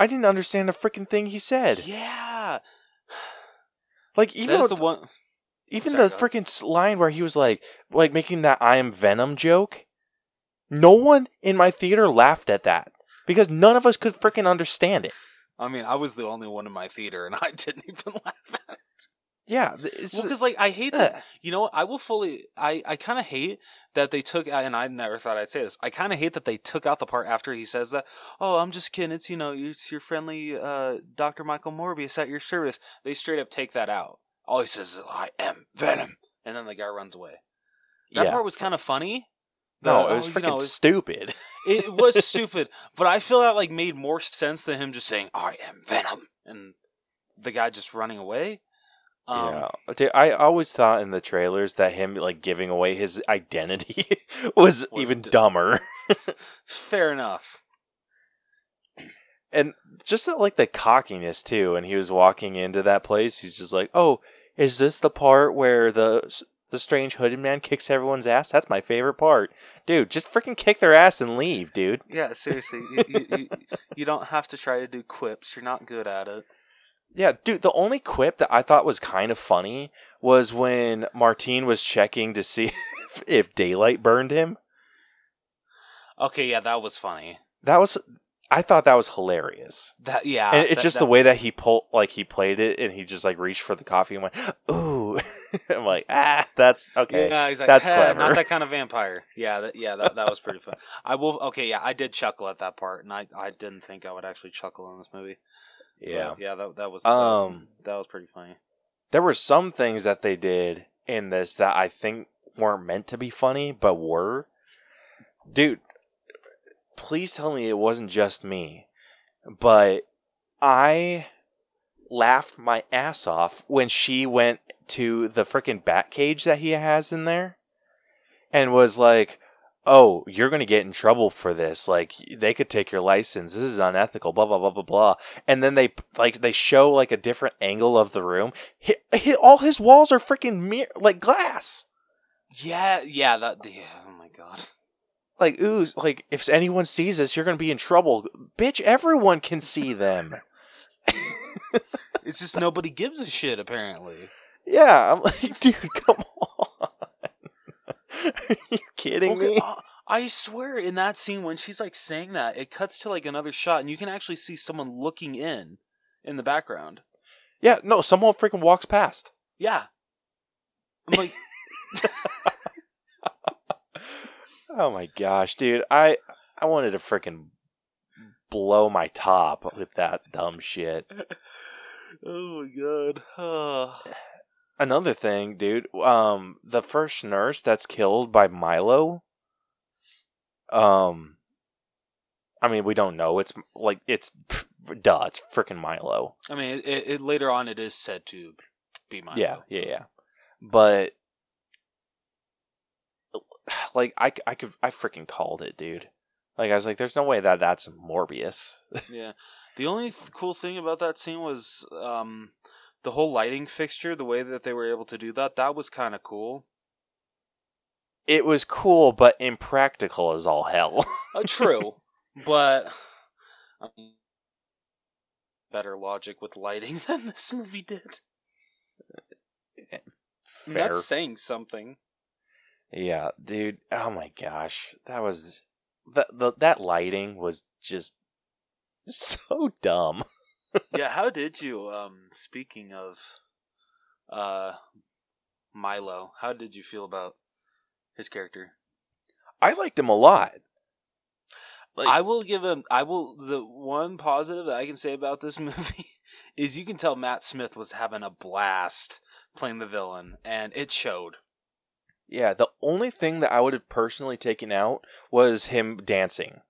I didn't understand a freaking thing he said. Yeah. Like even That's the one. even Sorry, the freaking line where he was like like making that I am Venom joke. No one in my theater laughed at that because none of us could freaking understand it. I mean, I was the only one in my theater, and I didn't even laugh at it. Yeah, it's Well, because like I hate that. You know. I will fully. I I kind of hate that they took, and I never thought I'd say this. I kind of hate that they took out the part after he says that. Oh, I'm just kidding. It's you know, it's your friendly uh, Doctor Michael Morbius at your service. They straight up take that out. All he says is, "I am Venom," and then the guy runs away. That yeah. part was kind of funny. no, The- it was oh, you freaking know, it's- stupid. it was stupid, but I feel that like made more sense than him just saying "I am Venom" and the guy just running away. Um, yeah, Dude, I always thought in the trailers that him like giving away his identity was, Was even d- dumber. Fair enough. and just that, like the cockiness too. And he was walking into that place. He's just like, "Oh, is this the part where the the strange hooded man kicks everyone's ass? That's my favorite part, dude. Just freaking kick their ass and leave, dude." Yeah, seriously, you, you, you, you don't have to try to do quips. You're not good at it. Yeah, dude. The only quip that I thought was kind of funny was when Martine was checking to see if, if daylight burned him. Okay, yeah, that was funny. That was, I thought that was hilarious. That yeah, and it's that- just that- the way that he pulled, like he played it, and he just like reached for the coffee and went, "Ooh." I'm like, ah, that's okay. Yeah, he's like, That's "Heh, clever." Not that kind of vampire. Yeah, that, yeah, that, that was pretty fun. I will. Okay, yeah, I did chuckle at that part, and I, I didn't think I would actually chuckle in this movie. But, Yeah. yeah, that that was Um, that was pretty funny. There were some things that they did in this that I think weren't meant to be funny, but were. Dude, please tell me it wasn't just me, but I laughed my ass off when she went to the freaking bat cage that he has in there and was like, "Oh, you're going to get in trouble for this. Like they could take your license. This is unethical, blah blah blah blah blah." And then they like they show like a different angle of the room. Hi hi all his walls are freaking mirror like glass. Yeah, yeah, that. Yeah, oh my god. Like ooh, like if anyone sees this, you're going to be in trouble. Bitch, everyone can see them. It's just nobody gives a shit. Apparently. Yeah, I'm like, dude, come on. Are you kidding Okay, me? uh, I swear, in that scene when she's like saying that, it cuts to like another shot, and you can actually see someone looking in in the background. Yeah, no, someone freaking walks past. Yeah. I'm like, Oh my gosh, dude. I I wanted to freaking blow my top with that dumb shit. oh my god. Another thing, dude, um the first nurse that's killed by Milo um I mean, we don't know. It's like it's duh, it's freaking Milo. I mean, it, it, it later on it is said to be Milo. Yeah, yeah, yeah. But like I I could I freaking called it, dude. Like I was like there's no way that that's Morbius. yeah. The only th- cool thing about that scene was, um, the whole lighting fixture, the way that they were able to do that, that was kind of cool. It was cool, but impractical as all hell. Uh, true, but I mean, better logic with lighting than this movie did. Fair. That's saying something. Yeah, dude. Oh my gosh, that was that the, that lighting was just so dumb. yeah, how did you? Um, speaking of, uh, Milo, how did you feel about his character? I liked him a lot. Like- I will give him. I will. The one positive that I can say about this movie is you can tell Matt Smith was having a blast playing the villain, and it showed. Yeah, the only thing that I would have personally taken out was him dancing.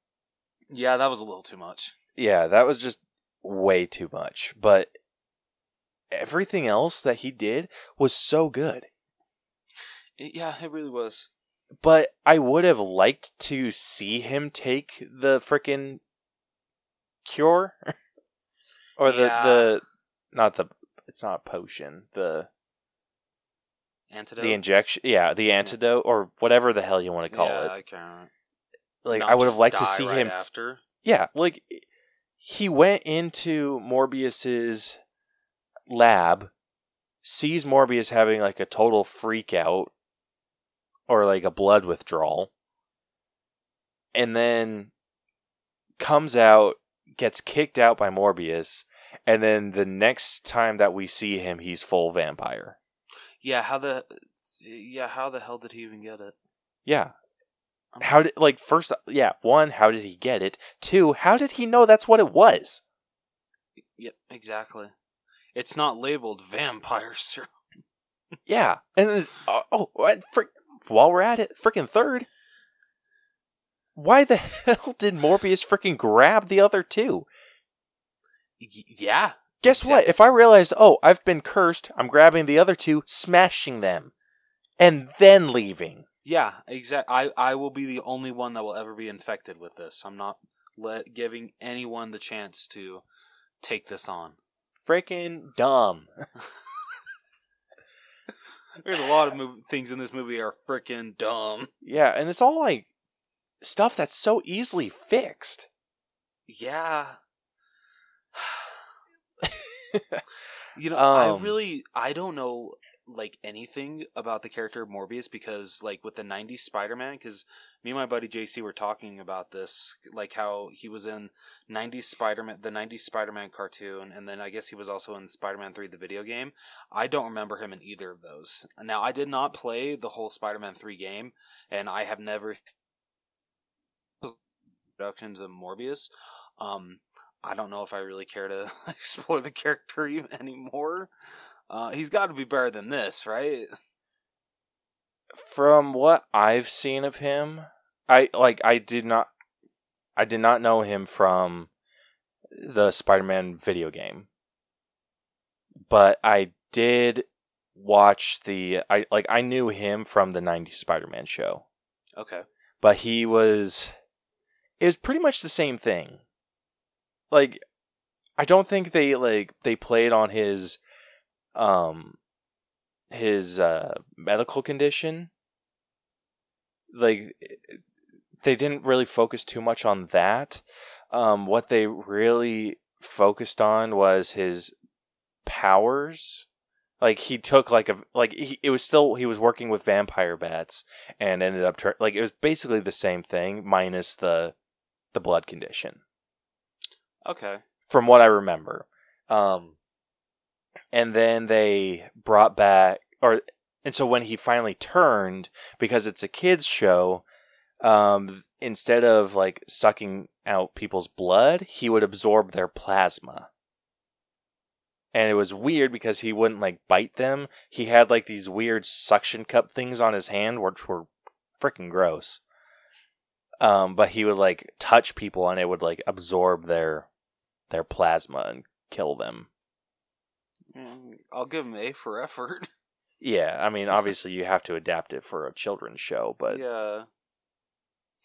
Yeah, that was a little too much. Yeah, that was just way too much. But everything else that he did was so good. Yeah, it really was. But I would have liked to see him take the frickin' cure. or the, Yeah. the not the it's not a potion. The Antidote. the injection yeah, the antidote or whatever the hell you want to call yeah, it. I can't. Like Not I would have liked to see right him after. Yeah, like he went into Morbius's lab, sees Morbius having like a total freak out or like a blood withdrawal, and then comes out, gets kicked out by Morbius, and then the next time that we see him, he's full vampire. Yeah, how the yeah how the hell did he even get it? Yeah. How did like first yeah, one, how did he get it? Two, how did he know that's what it was? Yep, exactly. It's not labeled vampire serum. Yeah, and then, uh, oh, what, frick, while we're at it, freaking third. Why the hell did Morbius freaking grab the other two? Y- yeah, Guess what? If I realize, oh, I've been cursed, I'm grabbing the other two, smashing them, and then leaving. Yeah, exact. I I will be the only one that will ever be infected with this. I'm not let giving anyone the chance to take this on. Freaking dumb. There's a lot of mov- things in this movie are freaking dumb. Yeah, and it's all like stuff that's so easily fixed. Yeah. you know, I Um, really I don't know like anything about the character of Morbius because like with the 90s Spider-Man cuz me and my buddy JC were talking about this like how he was in 90s Spider-Man the 90s Spider-Man cartoon and then I guess he was also in Spider-Man 3 the video game. I don't remember him in either of those. Now I did not play the whole Spider-Man 3 game and I have never productions of Morbius. Um, I don't know if I really care to explore the character anymore. Uh, he's got to be better than this, right? From what I've seen of him, I like I did not I did not know him from the Spider-Man video game. But I did watch the I like I knew him from the 90s Spider-Man show. Okay. but he was it was pretty much the same thing like i don't think they like they played on his um his uh medical condition like they didn't really focus too much on that um what they really focused on was his powers like he took like a like he, it was still he was working with vampire bats and ended up tur- like it was basically the same thing minus the the blood condition Okay. from what I remember. Um, and then they brought back, or and so when he finally turned, because it's a kids show, um, instead of like sucking out people's blood, he would absorb their plasma. And it was weird because he wouldn't like bite them. He had like these weird suction cup things on his hand, which were freaking gross. Um, but he would like touch people and it would like absorb their their plasma and kill them. Mm, I'll give him A for effort. Yeah, I mean, obviously you have to adapt it for a children's show, but yeah.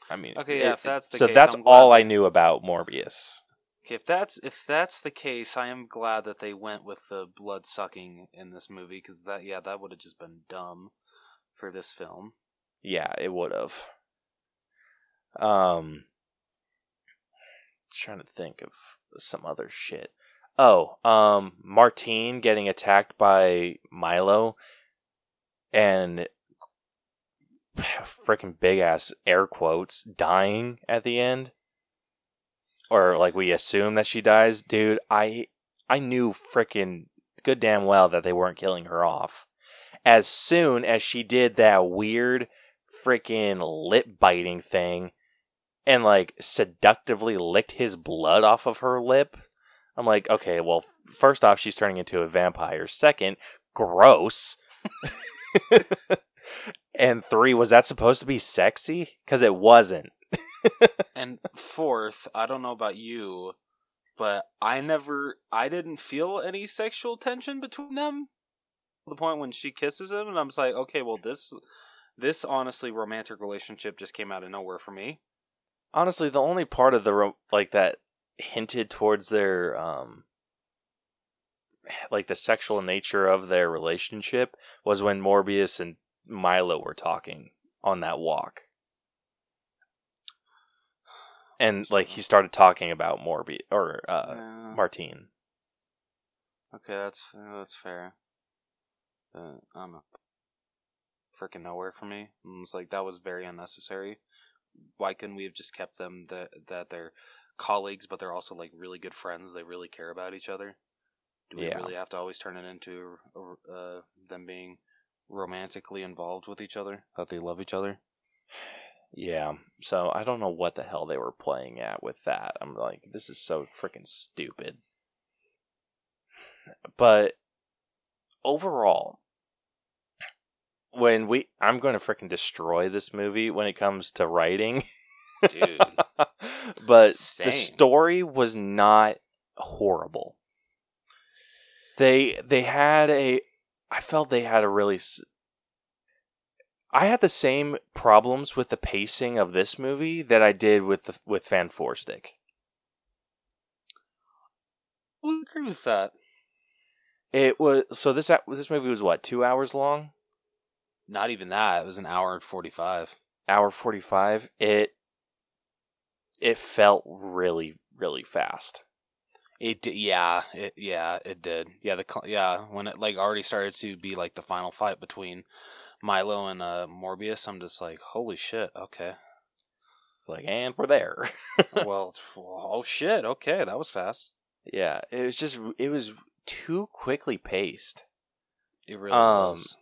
I mean, Okay, yeah, if that's the case so case, that's all I knew about Morbius. Okay, if that's if that's the case, I am glad that they went with the blood sucking in this movie because that yeah that would have just been dumb for this film. Yeah, it would have. Um, trying to think of some other shit. Oh, um, Martine getting attacked by Milo, and freaking big ass air quotes dying at the end, or like we assume that she dies, dude. I I knew freaking good damn well that they weren't killing her off. As soon as she did that weird freaking lip biting thing and like seductively licked his blood off of her lip. I'm like, okay, well, first off, she's turning into a vampire. Second, gross. and three, was that supposed to be sexy? Because it wasn't. and fourth, I don't know about you, but I never, I didn't feel any sexual tension between them. The point when she kisses him, and I'm just like, okay, well, this, this honestly romantic relationship just came out of nowhere for me. Honestly, the only part of the ro- like that hinted towards their um like the sexual nature of their relationship was when Morbius and Milo were talking on that walk. And like he started talking about Morbius or uh Yeah. Martine. Okay, that's that's fair. Uh, I don't know. Freaking nowhere for me. It's like that was very unnecessary. Why couldn't we have just kept them that that they're colleagues, but they're also like really good friends? They really care about each other. Do we Yeah. really have to always turn it into uh, them being romantically involved with each other? That they love each other? Yeah. So I don't know what the hell they were playing at with that. I'm like, this is so freaking stupid. But overall, when we I'm going to freaking destroy this movie when it comes to writing. Dude. but Same. the story was not horrible. They they had a I felt they had a really I had the same problems with the pacing of this movie that I did with the with Fant4stic. I agree with that. It was so this this movie was what two hours long, Not even that. It was an hour and forty-five. hour forty five. It it felt really really fast. It yeah, it yeah, it did. Yeah, the cl- yeah, when it like already started to be like the final fight between Milo and uh Morbius, I'm just like, holy shit, okay. Like and we're there. well, oh shit, okay, that was fast. yeah, it was just it was too quickly paced. It really Um, was.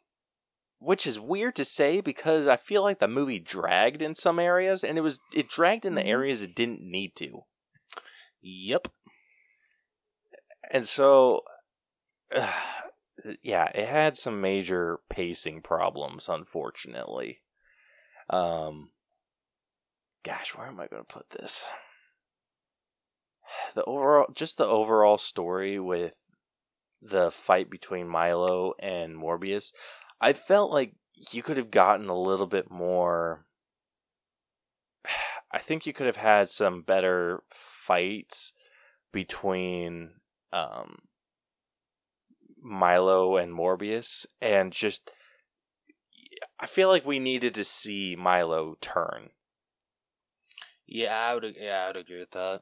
Which is weird to say because I feel like the movie dragged in some areas, and it was it dragged in the Mhm. areas it didn't need to, Yep. and so, yeah, it had some major pacing problems, unfortunately. Um, gosh, where am I going to put this? The overall, just the overall story with the fight between Milo and Morbius, I felt like you could have gotten a little bit more. I think you could have had some better fights between um, Milo and Morbius, and just I feel like we needed to see Milo turn. Yeah, I would yeah, I would agree with that.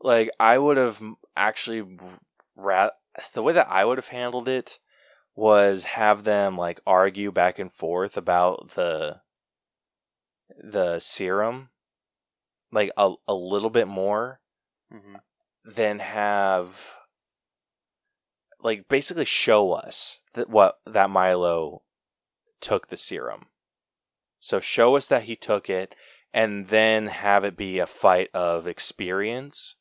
Like I would have actually ra- the way that I would have handled it was have them like argue back and forth about the the serum like a, a little bit more hmm than have like basically show us that what that Milo took the serum. So show us that he took it and then have it be a fight of experience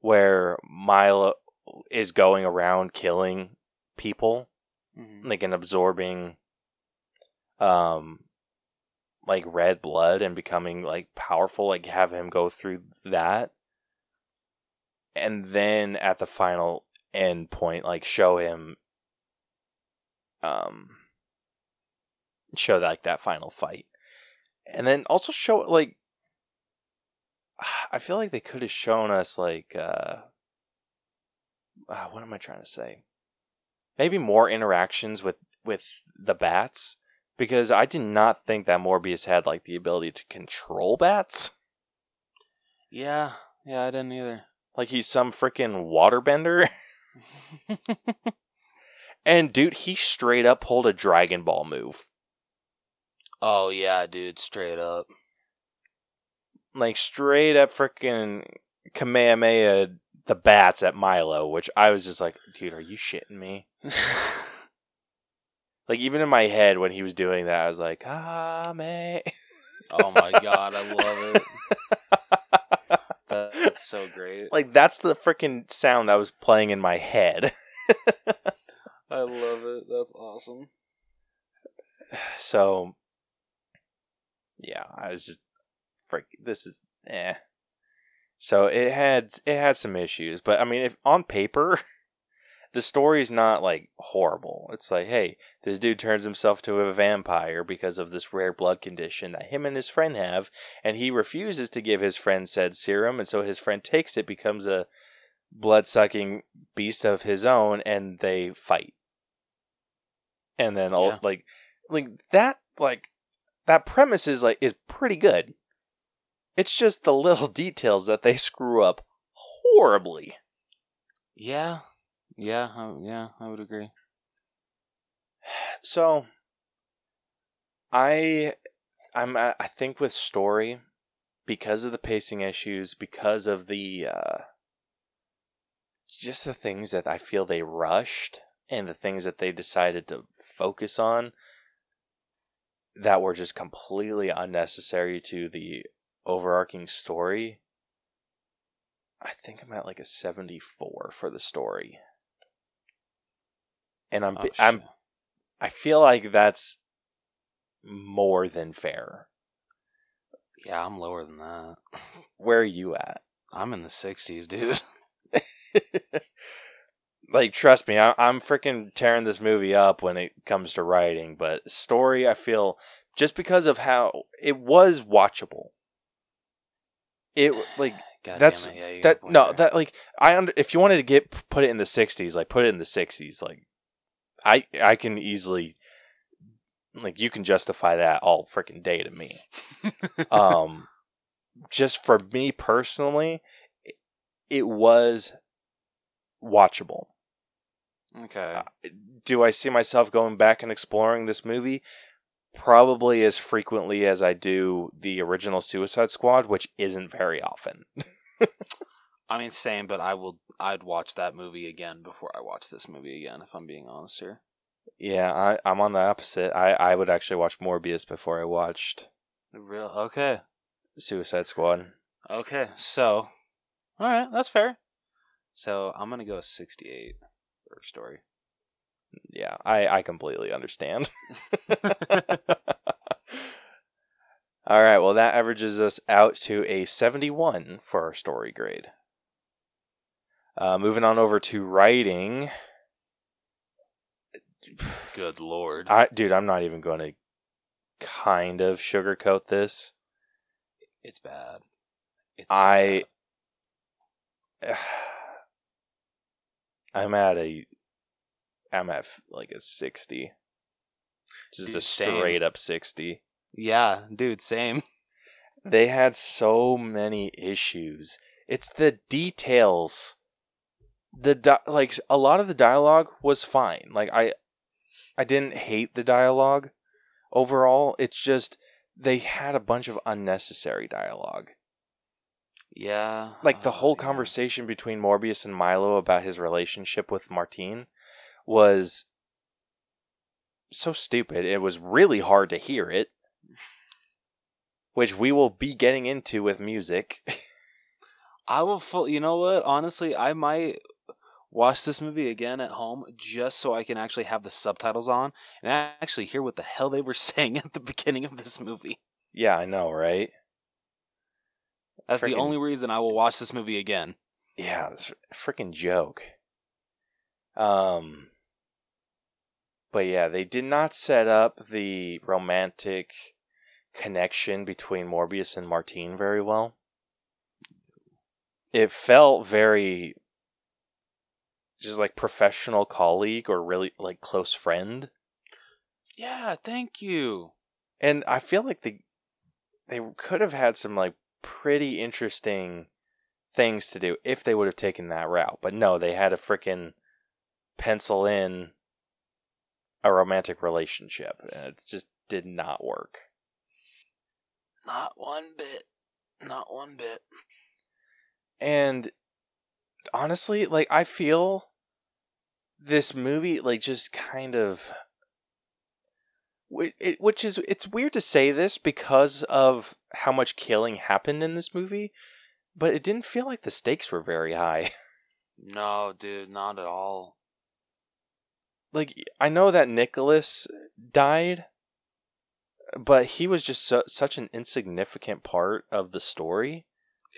where Milo is going around killing people hmm like and absorbing um like red blood and becoming like powerful like have him go through that. And then at the final end point like show him um show like that final fight. And then also show like I feel like they could have shown us like uh, uh what am I trying to say? Maybe more interactions with with the bats because I did not think that Morbius had like the ability to control bats. Yeah, yeah, I didn't either. Like he's some freaking waterbender. and dude, he straight up pulled a Dragon Ball move. oh yeah, dude, straight up. Like straight up freaking Kamehameha the bats at Milo, which I was just like, dude, are you shitting me? Like even in my head when he was doing that, I was like, ah, man. oh my god, I love it. That's so great. like that's the freaking sound that was playing in my head. I love it. That's awesome. so, yeah, I was just, freak. This is eh. So it had it had some issues, but I mean, if on paper, the story's not like horrible. It's like, hey, this dude turns himself to a vampire because of this rare blood condition that him and his friend have, and he refuses to give his friend said serum, and so his friend takes it, becomes a blood sucking beast of his own, and they fight. And then all Yeah. like like that like that premise is like is pretty good. It's just the little details that they screw up horribly. Yeah, yeah, I, yeah. I would agree. So I I'm I think with story because of the pacing issues, because of the uh just the things that I feel they rushed and the things that they decided to focus on that were just completely unnecessary to the overarching story. I think I'm at like a 74 for the story. And I'm Oh, I'm. I feel like that's more than fair. Yeah, I'm lower than that. Where are you at? I'm in the '60s, dude. like, trust me, I, I'm freaking tearing this movie up when it comes to writing, but story, I feel just because of how it was watchable. It like God That's- it. Yeah, you got a that no there. that like I under if you wanted to get put it in the 60s, like put it in the 60s, like I I can easily like you can justify that all freaking day to me. um just for me personally it, it was watchable okay. uh, do i see myself going back and exploring this movie probably as frequently as i do the original suicide squad which isn't very often I mean, same, but I will. I'd watch that movie again before I watch this movie again. If I'm being honest here. yeah I, i'm on the opposite I, I would actually watch morbius before i watched Real okay. suicide squad Okay, so all right, that's fair. So I'm gonna go with 68 for story. Yeah i, I completely understand All right, well, that averages us out to a 71 for our story grade. Uh, moving on over to writing. Good lord. I, dude, I'm not even going to kind of sugarcoat this. it's bad. It's I. I'm at a. I'm at like a 60. Just Dude, a same. straight up 60. yeah, dude, same. they had so many issues. It's the details. The di- like a lot of the dialogue was fine. Like I I didn't hate the dialogue overall. It's just they had a bunch of unnecessary dialogue. Yeah. Like the uh, whole yeah. conversation between Morbius and Milo about his relationship with Martine was so stupid. It was really hard to hear it. Which we will be getting into with music. I will full. You know what? Honestly, I might watch this movie again at home just so I can actually have the subtitles on and actually hear what the hell they were saying at the beginning of this movie. Yeah, I know, right? That's the only reason I will watch this movie again. Yeah, it's a freaking joke. Um, but yeah, they did not set up the romantic connection between Morbius and Martine very well. it felt very just like professional colleague or really like close friend. Yeah, thank you. And I feel like they they could have had some like pretty interesting things to do if they would have taken that route. But no, they had to freaking pencil in a romantic relationship and it just did not work. Not one bit. Not one bit. And honestly, like I feel this movie like just kind of which is it's weird to say this because of how much killing happened in this movie, but it didn't feel like the stakes were very high. No, dude, not at all. Like I know that Nicholas died, but he was just su- such an insignificant part of the story.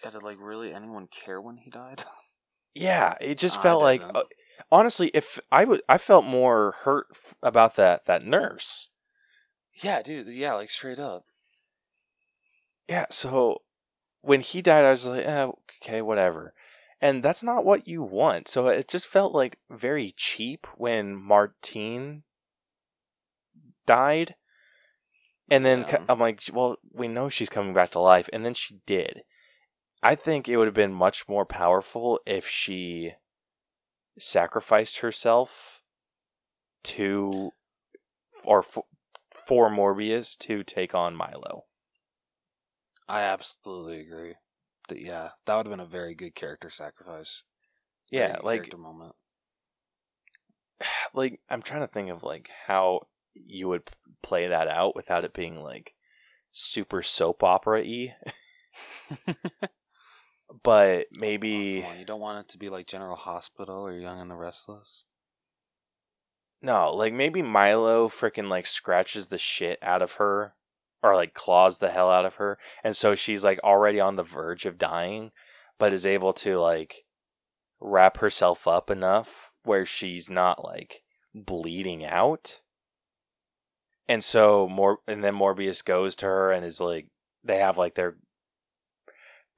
Yeah, did like really anyone care when he died? Yeah, it just I felt like uh, honestly, if I was, I felt more hurt f- about that that nurse. yeah, dude. Yeah, like straight up. Yeah, so when he died, I was like, eh, okay, whatever. And that's not what you want. So it just felt like very cheap when Martine died. And then Yeah. I'm like, well, we know she's coming back to life. And then she did. I think it would have been much more powerful if she sacrificed herself to, or f- for Morbius to take on Milo. I absolutely agree. That yeah, that would have been a very good character sacrifice. Yeah, like moment. like I'm trying to think of like how you would play that out without it being like super soap opera y. but maybe on, you don't want it to be like General Hospital or Young and the Restless. no, like maybe Milo freaking like scratches the shit out of her or like claws the hell out of her and so she's like already on the verge of dying but is able to like wrap herself up enough where she's not like bleeding out. And so more and then morbius goes to her and is like they have like their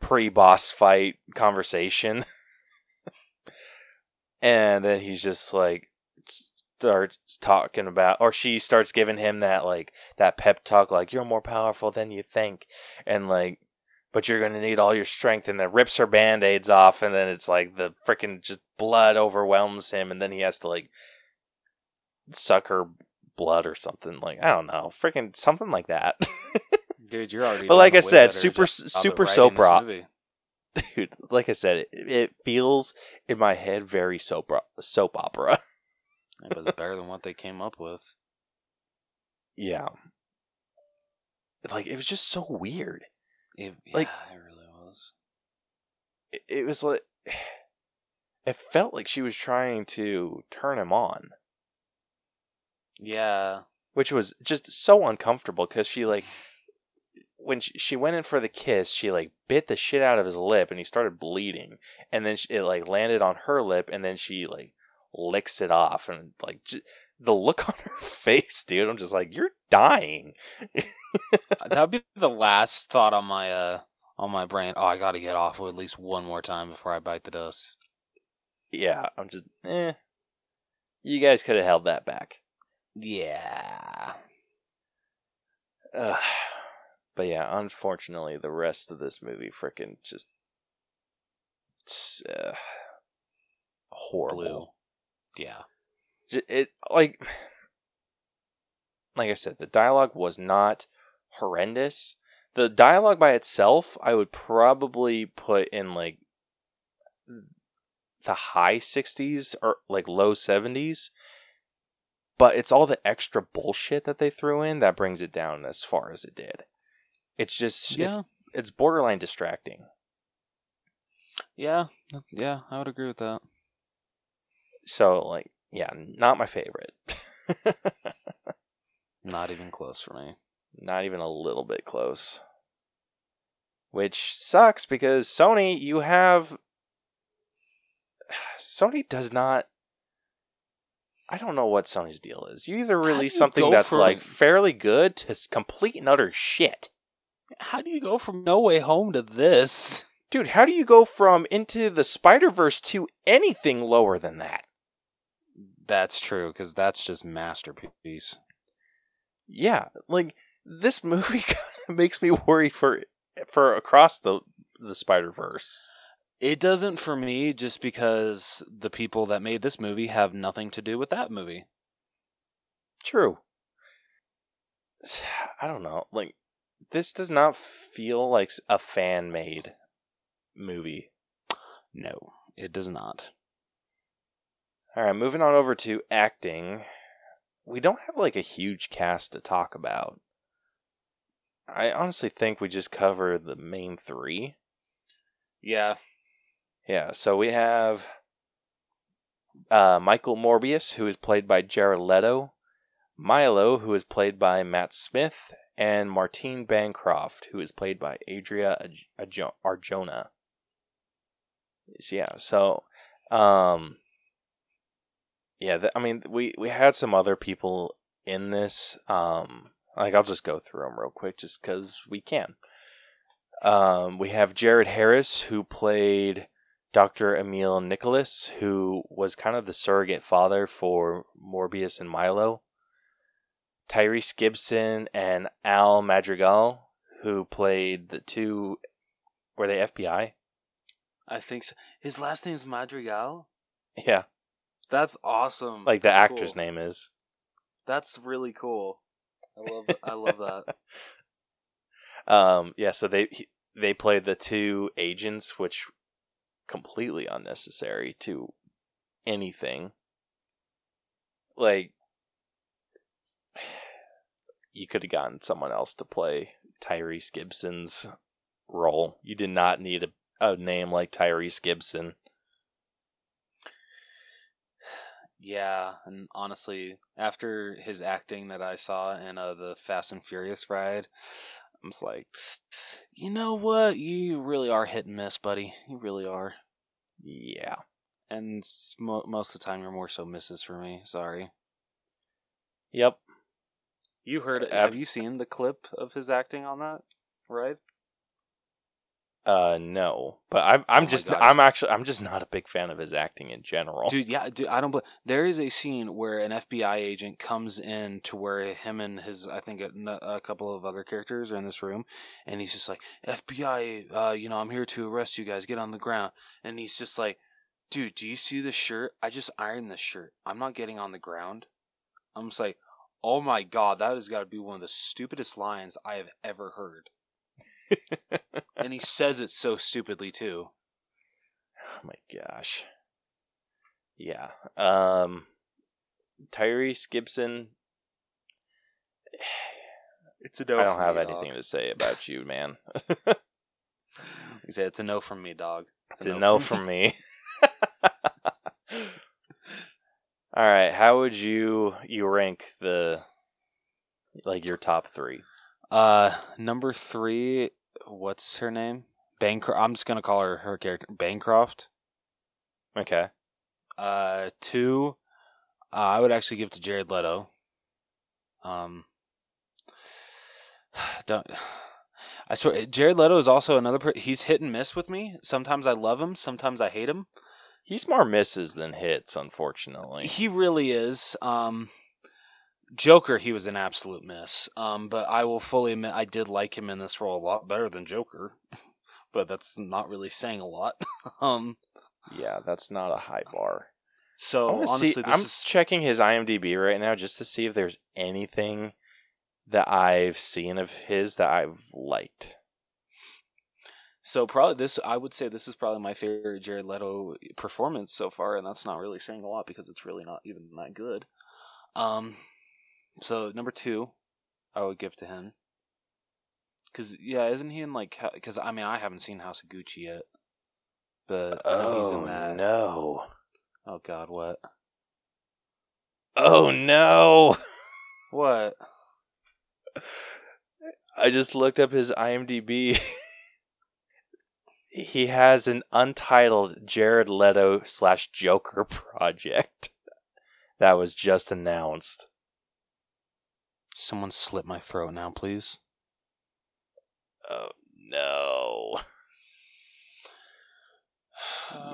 pre-boss fight conversation. And then he's just like starts talking about or she starts giving him that like that pep talk like you're more powerful than you think and like but you're gonna need all your strength and then rips her band-aids off and then it's like the freaking just blood overwhelms him and then he has to like suck her blood or something like i don't know freaking something like that Dude, you're already. But like i said, super- super soap opera dude like i said it, it feels in my head very soap soap opera It was better than what they came up with. yeah. Like it was just so weird. It, Like- yeah, it really was. it, it was like it felt like she was trying to turn him on. Yeah, which was just so uncomfortable because she like when she, she went in for the kiss she like bit the shit out of his lip and he started bleeding. And then she, it like landed on her lip and then she like licks it off and like j- the look on her face dude i'm just like you're dying that would be the last thought on my uh on my brain. Oh, I got to get off at least one more time before I bite the dust. yeah i'm just eh you guys could have held that back Yeah. Ugh. But yeah, unfortunately, the rest of this movie freaking just it's, uh, horrible. Blue. Yeah. It like like I said, the dialogue was not horrendous. The dialogue by itself, I would probably put in like the high 60s or like low 70s. But it's all the extra bullshit that they threw in that brings it down as far as it did. It's just it's, Yeah. it's borderline distracting. Yeah. Yeah, I would agree with that. So like, yeah, not my favorite. Not even close for me. Not even a little bit close. Which sucks because Sony, you have. Sony does not. I don't know what Sony's deal is. You either release you something that's from- like fairly good to complete and utter shit. How do you go from No Way Home to this? Dude, how do you go from Into the Spider Verse to anything lower than that? That's true because that's just masterpiece. Yeah, like this movie kind of makes me worry for for across the the Spider Verse. It doesn't for me just because the people that made this movie have nothing to do with that movie. True. I don't know. Like this does not feel like a fan made movie. No, it does not. All right, moving on over to acting. We don't have like a huge cast to talk about. I honestly think we just cover the main three. Yeah. Yeah, so we have uh, Michael Morbius, who is played by Jared Leto, Milo, who is played by Matt Smith, and Martine Bancroft, who is played by Adria Arjona. Yeah, so, um, yeah, th- I mean, we we had some other people in this. Um, like I'll just go through them real quick, just because we can. Um, we have Jared Harris, who played Dr. Emil Nicholas, who was kind of the surrogate father for Morbius and Milo. Tyrese Gibson and Al Madrigal, who played the two. Were they FBI? I think so. His last name's Madrigal. Yeah. That's awesome. Like the That's actor's cool. name is. That's really cool. I love. I love that. Um, yeah, so they he- they play the two agents, which completely unnecessary to anything. Like, you could have gotten someone else to play Tyrese Gibson's role. You did not need a, a name like Tyrese Gibson. Yeah, and honestly, after his acting that I saw in uh, the Fast and Furious ride, I'm just like, you know what? You really are hit and miss, buddy. You really are. Yeah. And mo- most of the time, you're more so misses for me. Sorry. Yep. You heard it. Have you seen the clip of his acting on that ride? Uh, no, but I'm I'm Oh just God. I'm actually I'm just not a big fan of his acting in general. Dude, yeah, dude, I don't. bel there is a scene where an FBI agent comes in to where him and his, I think, a, a couple of other characters are in this room, and he's just like, "FBI, uh, you know, I'm here to arrest you guys. Get on the ground." And he's just like, "Dude, do you see this shirt? I just ironed this shirt. I'm not getting on the ground." I'm just like, "Oh my god, that has got to be one of the stupidest lines I have ever heard." And he says it so stupidly too. Oh my gosh. Yeah. Um Tyrese Gibson It's a no. I don't have anything to say about you, man. He said, "It's a no from me, dog." It's a no from me. All right, how would you you rank the like your top 3? Uh, number three. What's her name? Bancroft. I'm just gonna call her her character Bancroft. Okay. Uh, two. Uh, I would actually give to Jared Leto. Um. Don't. I swear, Jared Leto is also another. Per- he's hit and miss with me. Sometimes I love him. Sometimes I hate him. He's more misses than hits, unfortunately. He really is. Um, Joker, he was an absolute miss. Um, but I will fully admit I did like him in this role a lot better than Joker. but that's not really saying a lot. um, Yeah, that's not a high bar. so honestly, see, this I'm is checking his IMDb right now just to see if there's anything that I've seen of his that I've liked. so probably this. I would say this is probably my favorite Jared Leto performance so far, and that's not really saying a lot because it's really not even that good. Um, so number two, I would give to him. Cause yeah, isn't he in like? Because I mean, I haven't seen House of Gucci yet, but know he's in oh, that. Oh, no. Oh God, what? Oh no. What? I just looked up his IMDb. he has an untitled Jared Leto slash Joker project that was just announced. Someone slit my throat now, please. Oh no.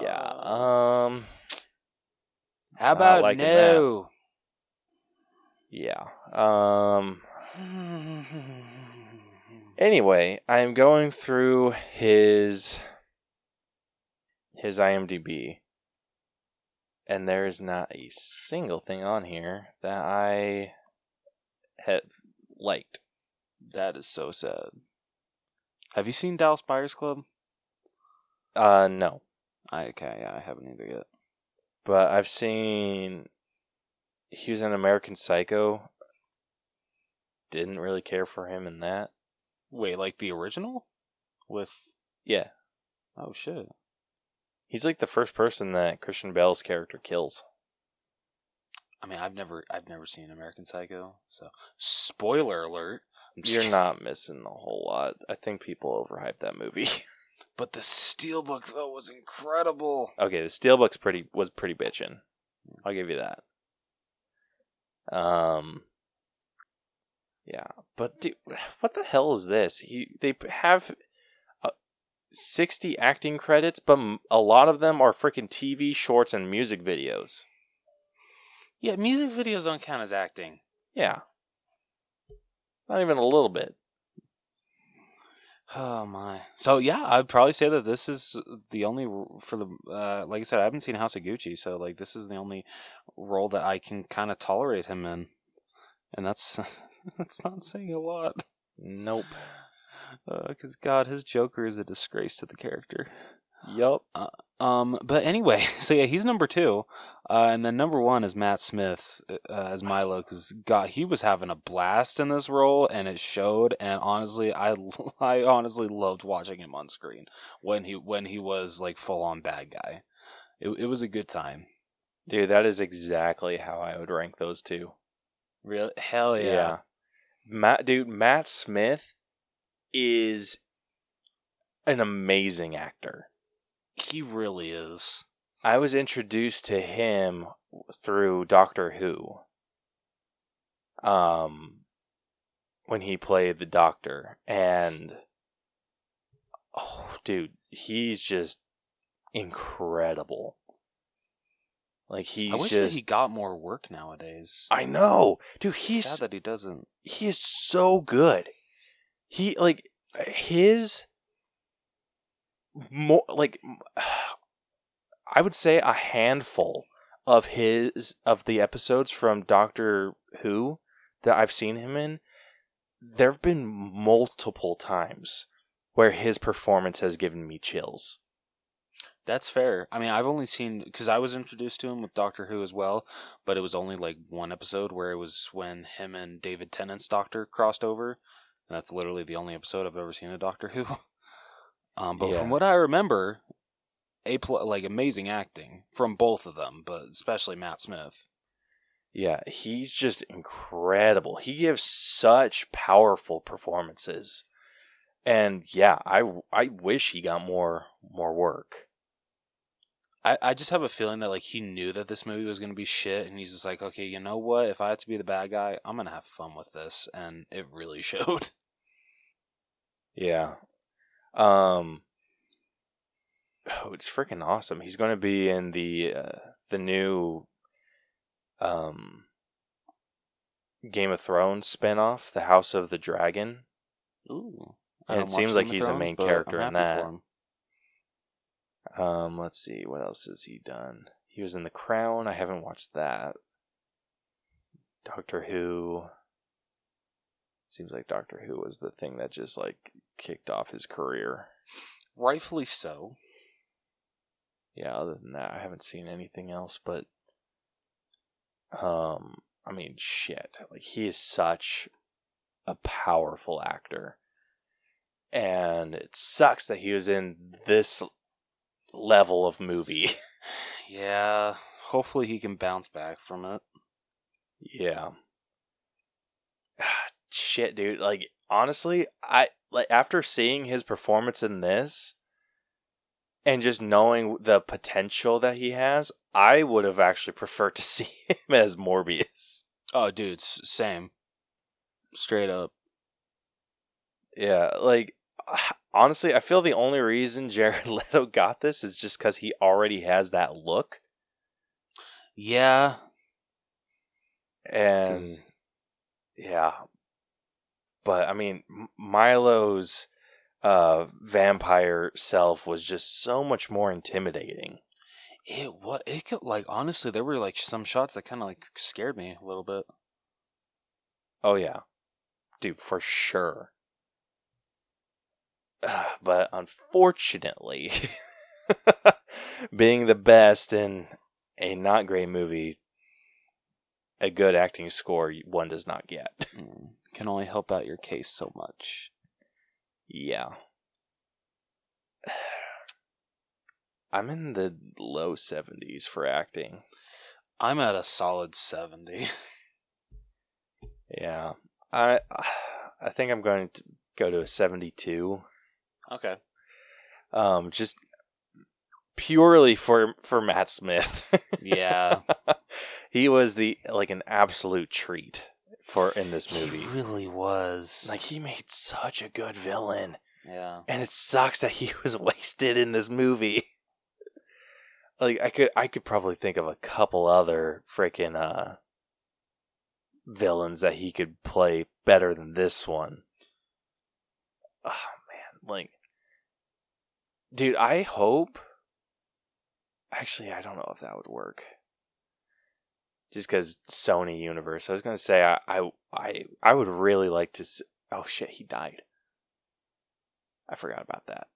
Yeah. Um. How about no? Yeah. Um. Anyway, I'm going through his his IMDb, and there is not a single thing on here that I have liked. that is so sad. Have you seen Dallas Buyers Club? Uh, no, I okay, yeah, I haven't either yet. but I've seen he was in American Psycho. Didn't really care for him in that. Wait, like the original? With Yeah, oh shit. he's like the first person that Christian Bale's character kills. I mean, I've never, I've never seen American Psycho, so spoiler alert. You're kidding. not missing a whole lot. I think people overhyped that movie. But the steelbook though was incredible. okay, the Steelbook's pretty was pretty bitchin'. I'll give you that. Um. Yeah, but dude, what the hell is this? He they have uh, sixty acting credits, but a lot of them are freaking TV shorts and music videos. Yeah, music videos don't count as acting. Yeah, not even a little bit. Oh my. So yeah, I'd probably say that this is the only for the uh, like I said, I haven't seen House of Gucci, so like this is the only role that I can kind of tolerate him in, and that's that's not saying a lot. Nope. Because God, his Joker is a disgrace to the character. Yup. Um, but anyway, so yeah, he's number two, uh, and then number one is Matt Smith uh, as Milo. Because God, he was having a blast in this role, and it showed. And honestly, I I honestly loved watching him on screen when he when he was like full on bad guy. It it was a good time. Dude, that is exactly how I would rank those two. Really, hell yeah. Matt, dude, Matt Smith is an amazing actor. he really is. I was introduced to him through Doctor Who. Um, when he played the Doctor, and oh, dude, he's just incredible. Like he's I wish just. that he got more work nowadays. I know, dude. He's sad that he doesn't. he is so good. He like his more like I would say a handful of his of the episodes from Doctor Who that I've seen him in. There've been multiple times where his performance has given me chills. That's fair. I mean, I've only seen because I was introduced to him with Doctor Who as well, but it was only like one episode where it was when him and David Tennant's Doctor crossed over, and that's literally the only episode I've ever seen of Doctor Who. Um, but Yeah. from what I remember, a pl- like amazing acting from both of them, but especially Matt Smith. Yeah, he's just incredible. He gives such powerful performances. And yeah, I I wish he got more more work. I, I just have a feeling that like he knew that this movie was gonna be shit, and he's just like, okay, you know what? If I had to be the bad guy, I'm gonna have fun with this, and it really showed. Yeah. Um Oh, it's freaking awesome. He's going to be in the uh, the new um Game of Thrones spin-off, The House of the Dragon. Ooh. And it seems like he's a main character in that. Um let's see, what else has he done? He was in The Crown. I haven't watched that. Doctor Who. Seems like Doctor Who was the thing that just like kicked off his career. Rightfully so. Yeah, other than that, I haven't seen anything else. But, um, I mean, shit, like he is such a powerful actor, and it sucks that he was in this level of movie. Yeah. Hopefully he can bounce back from it. yeah, shit, dude. Like honestly, I like after seeing his performance in this. And just knowing the potential that he has, I would have actually preferred to see him as Morbius. Oh, dude, same. Straight up. Yeah, like honestly, I feel the only reason Jared Leto got this is just because he already has that look, Yeah, and yeah. But I mean, M- Milo's uh, vampire self was just so much more intimidating. it what it could like honestly there were like some shots that kind of like scared me a little bit. Oh yeah, dude, for sure. But unfortunately, being the best in a not great movie, a good acting score one does not get. Mm, Can only help out your case so much. Yeah. I'm in the low 70s for acting. I'm at a solid seventy. Yeah. I I think I'm going to go to a 72. okay. Um just purely for for Matt Smith. Yeah. he was the like an absolute treat for in this movie. He really was. Like he made such a good villain. yeah. and it sucks that he was wasted in this movie. Like I could I could probably think of a couple other freaking uh villains that he could play better than this one. Oh man, like dude, I hope Actually, I don't know if that would work. Just cuz Sony Universe. I was going to say I, I I I would really like to s Oh shit, he died. I forgot about that.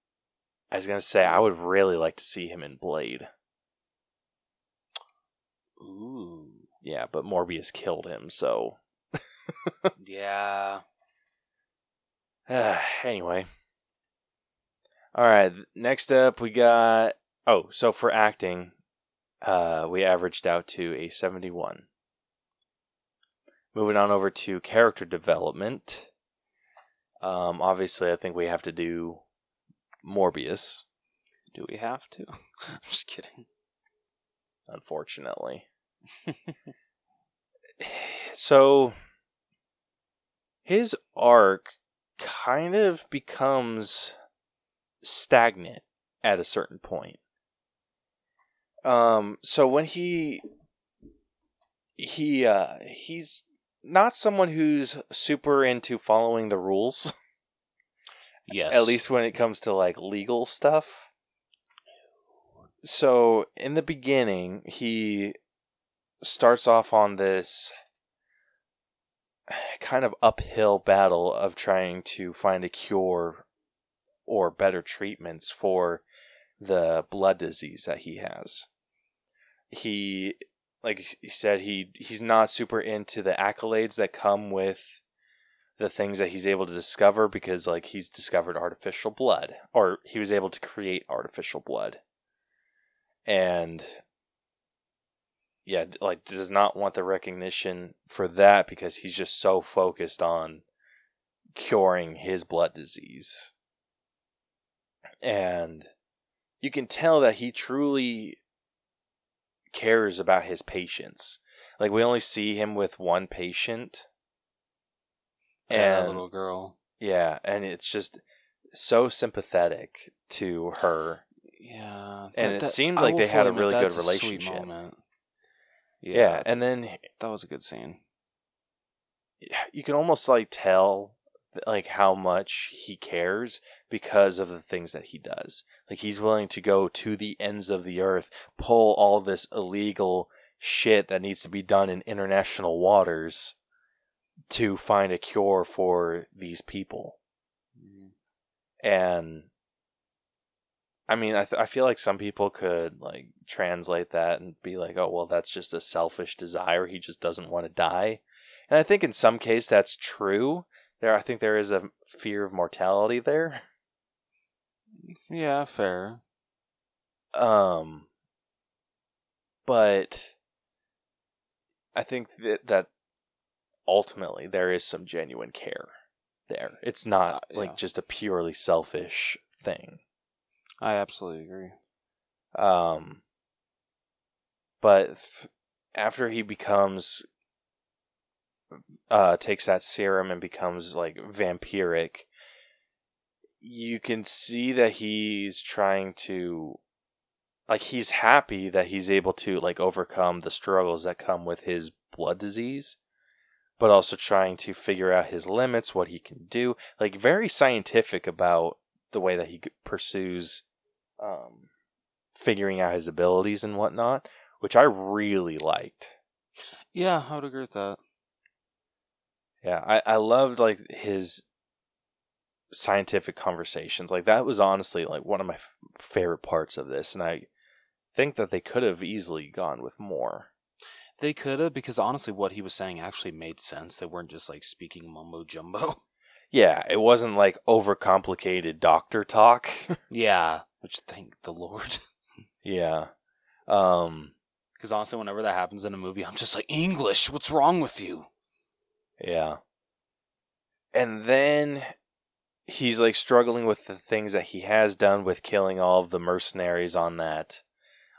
I was gonna say I would really like to see him in Blade. Ooh. Yeah, but Morbius killed him, so Yeah. anyway. Alright, next up we got oh, so for acting, uh we averaged out to a seventy one. Moving on over to character development. Um obviously I think we have to do Morbius. Do we have to? I'm just kidding. unfortunately. so his arc kind of becomes stagnant at a certain point. Um so when he he uh he's not someone who's super into following the rules Yes. at least when it comes to like legal stuff. So in the beginning, he starts off on this kind of uphill battle of trying to find a cure or better treatments for the blood disease that he has. He like he said he he's not super into the accolades that come with the things that he's able to discover because like he's discovered artificial blood or he was able to create artificial blood. And yeah like does not want the recognition for that because he's just so focused on curing his blood disease. And you can tell that he truly cares about his patients like we only see him with one patient Yeah, and little girl. yeah, and it's just so sympathetic to her. Yeah. And it seemed like they had a really good that's a sweet relationship. Yeah, Yeah, and then that was a good scene. you can almost like tell like how much he cares because of the things that he does. Like he's willing to go to the ends of the earth, pull all this illegal shit that needs to be done in international waters to find a cure for these people. Mhm. and I mean, I th- I feel like some people could like translate that and be like, oh well, that's just a selfish desire. He just doesn't want to die, and I think in some case that's true. There, I think there is a fear of mortality there. Yeah, fair. Um, but I think that that ultimately there is some genuine care there. It's not Uh, like yeah. just a purely selfish thing. I absolutely agree. Um, but th- after he becomes, uh, takes that serum and becomes like vampiric, you can see that he's trying to like he's happy that he's able to like overcome the struggles that come with his blood disease but also trying to figure out his limits what he can do like very scientific about the way that he pursues um figuring out his abilities and whatnot which i really liked Yeah, I would agree with that. yeah i i loved like his scientific conversations like that was honestly like one of my f- favorite parts of this and i think that they could have easily gone with more They could have because honestly, what he was saying actually made sense. They weren't just like speaking mumbo jumbo. yeah it wasn't like overcomplicated doctor talk yeah, which thank the Lord. yeah um Because honestly, whenever that happens in a movie, I'm just like English. What's wrong with you? yeah and then he's like struggling with the things that he has done with killing all of the mercenaries on that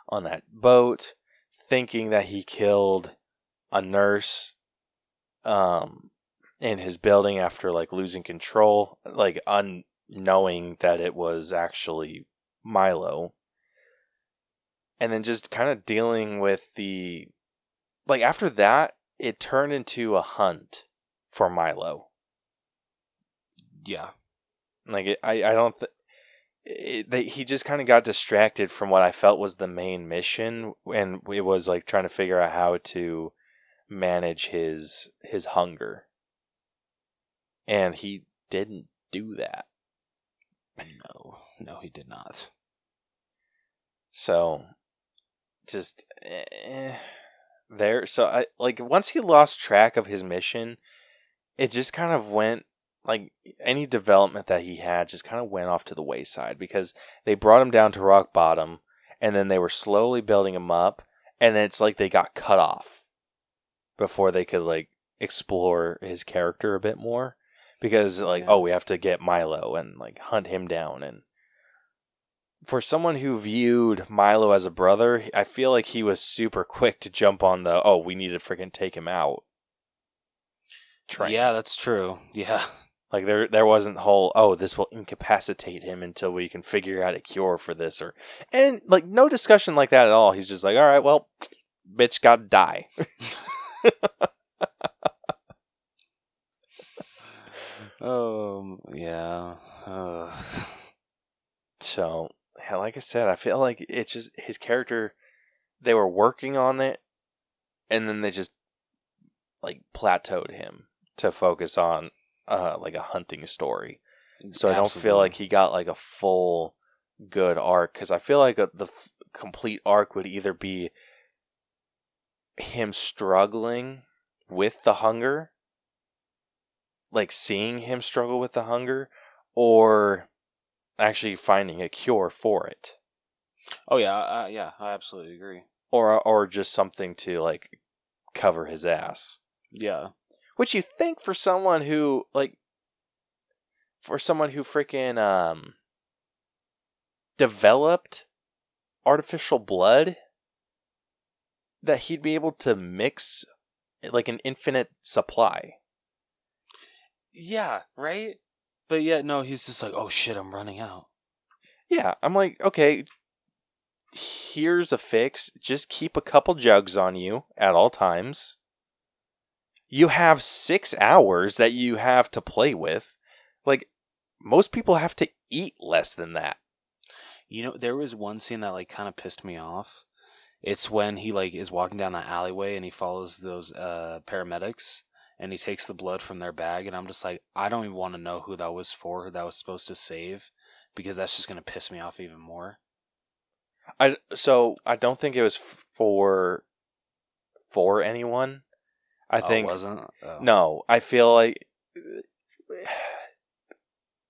on that boat thinking that he killed a nurse um in his building after like losing control like unknowing that it was actually Milo and then just kind of dealing with the like after that it turned into a hunt for Milo Yeah. Like it, I I don't th- it, they, he just kind of got distracted from what I felt was the main mission, and it was like trying to figure out how to manage his his hunger, and he didn't do that. No, no, he did not. So, just eh, there. So I like once he lost track of his mission, it just kind of went like any development that he had just kind of went off to the wayside because they brought him down to rock bottom and then they were slowly building him up and then it's like they got cut off before they could like explore his character a bit more because like Yeah. oh we have to get Milo and like hunt him down and for someone who viewed Milo as a brother, I feel like he was super quick to jump on the oh we need to freaking take him out. Train. Yeah, that's true. Yeah. Like there there wasn't whole oh this will incapacitate him until we can figure out a cure for this or and like no discussion like that at all. He's just like, all right, well, bitch got to die. Um. Yeah. Uh, So yeah, like I said, I feel like it's just his character. They were working on it, and then they just like plateaued him to focus on uh like a hunting story. So I don't feel like he got like a full good arc because I feel like a, the f- complete arc would either be him struggling with the hunger, like seeing him struggle with the hunger, or actually finding a cure for it, Oh yeah. Uh, yeah. I absolutely agree. or or just something to like cover his ass. Yeah. Which you think for someone who like for someone who freaking um developed artificial blood that he'd be able to mix like an infinite supply. Yeah. Right. But yeah, no, he's just like, oh shit, I'm running out. Yeah, I'm like, okay, here's a fix. Just keep a couple jugs on you at all times. You have six hours that you have to play with. Like, most people have to eat less than that. You know, there was one scene that like kind of pissed me off. It's when he like is walking down the alleyway and he follows those uh paramedics and he takes the blood from their bag and I'm just like I don't even want to know who that was for, who that was supposed to save because that's just going to piss me off even more. I so I don't think it was f- for for anyone. I Oh, think wasn't. Oh. No, I feel like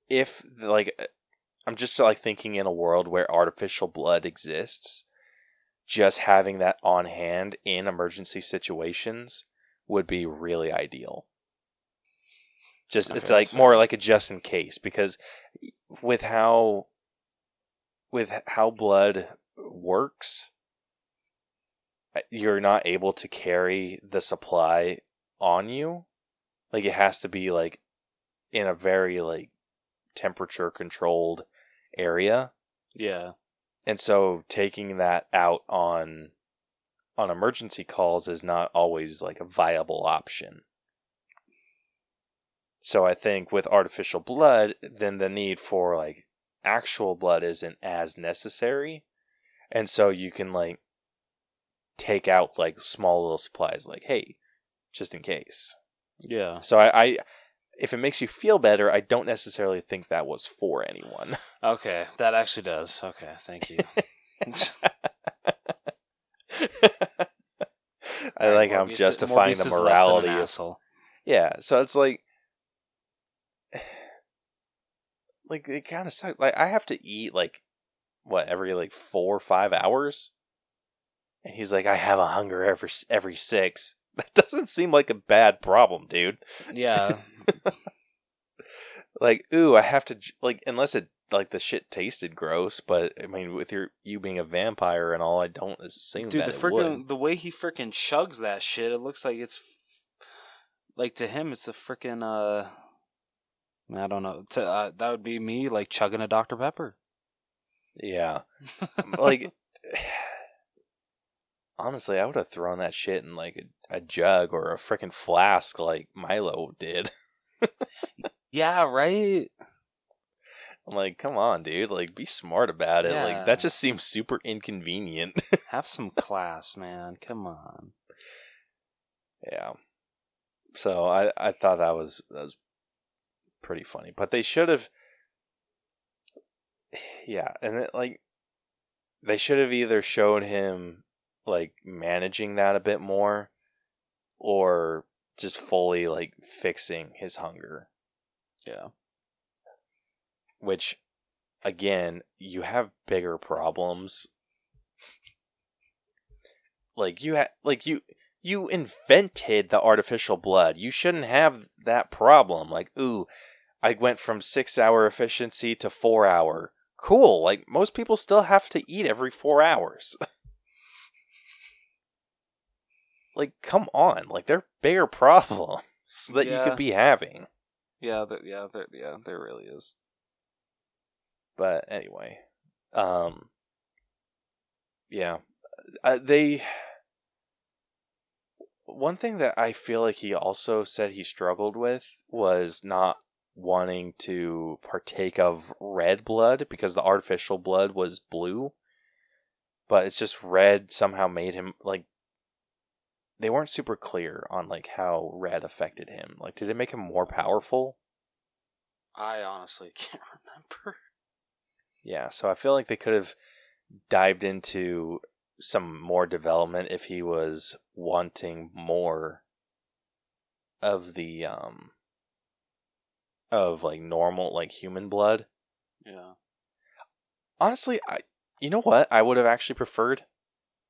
if like I'm just like thinking in a world where artificial blood exists, just having that on hand in emergency situations would be really ideal. Just Okay, it's like more fair. like a just in case because with how with how blood works Uh, you're not able to carry the supply on you like it has to be like in a very like temperature controlled area. Yeah. And so taking that out on on emergency calls is not always like a viable option. So I think with artificial blood, then the need for like actual blood isn't as necessary. And so you can like take out like small little supplies like hey, just in case. Yeah. So I, I if it makes you feel better, I don't necessarily think that was for anyone. Okay, that actually does. Okay, thank you. I like how I'm justifying the is less than an morality of asshole. Yeah, so it's like like it kind of sucks. Like I have to eat like what every like 4 or 5 hours. And he's like I have a hunger every every 6. That doesn't seem like a bad problem, dude. Yeah. Like ooh, I have to like unless it like the shit tasted gross, but I mean with your you being a vampire and all, I don't assume Dude, that the freaking the way he freaking chugs that shit, it looks like it's f- like to him it's a freaking uh I don't know. To, uh, that would be me like chugging a Dr Pepper. Yeah. like honestly, I would have thrown that shit in like a, a jug or a freaking flask like Milo did. yeah, right. I'm like, come on, dude, like be smart about it. Like that just seems super inconvenient. Have some class, man. Come on. yeah. So I I thought that was that was pretty funny, but they should have. Yeah, and it, like they should have either shown him like managing that a bit more, or just fully like fixing his hunger. Yeah. Which, again, you have bigger problems. like you had, like you you invented the artificial blood. You shouldn't have that problem. Like, ooh, I went from six hour efficiency to four hour. Cool. Like most people still have to eat every four hours. like, come on. Like there are bigger problems that you could be having. Yeah, there, yeah, there, yeah, there really is. But anyway, um, yeah, uh, they. One thing that I feel like he also said he struggled with was not wanting to partake of red blood because the artificial blood was blue, but it's just red somehow made him like. They weren't super clear on like how red affected him. Like, did it make him more powerful? I honestly can't remember. Yeah, so I feel like they could have dived into some more development if he was wanting more of the um of like normal like human blood. Yeah. Honestly, I you know what? I would have actually preferred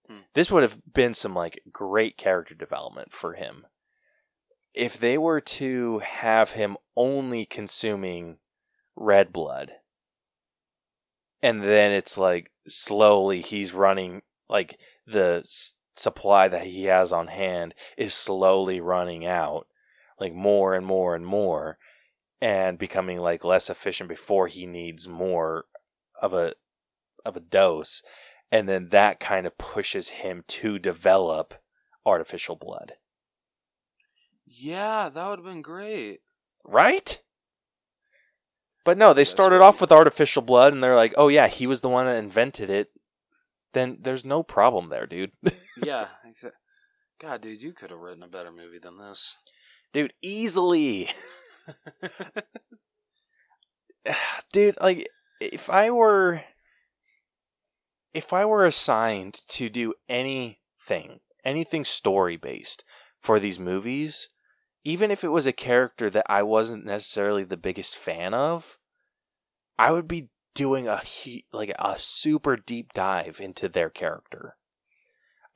Hmm. this would have been some like great character development for him. If they were to have him only consuming red blood and then it's like slowly he's running like the s- supply that he has on hand is slowly running out like more and more and more and becoming like less efficient before he needs more of a of a dose and then that kind of pushes him to develop artificial blood Yeah, that would have been great. right but no they That's started right. off with artificial blood and they're like oh yeah he was the one that invented it then there's no problem there dude yeah. God, dude, you could have written a better movie than this. dude easily dude like if i were if i were assigned to do anything anything story based for these movies even if it was a character that i wasn't necessarily the biggest fan of i would be doing a hu- like a super deep dive into their character.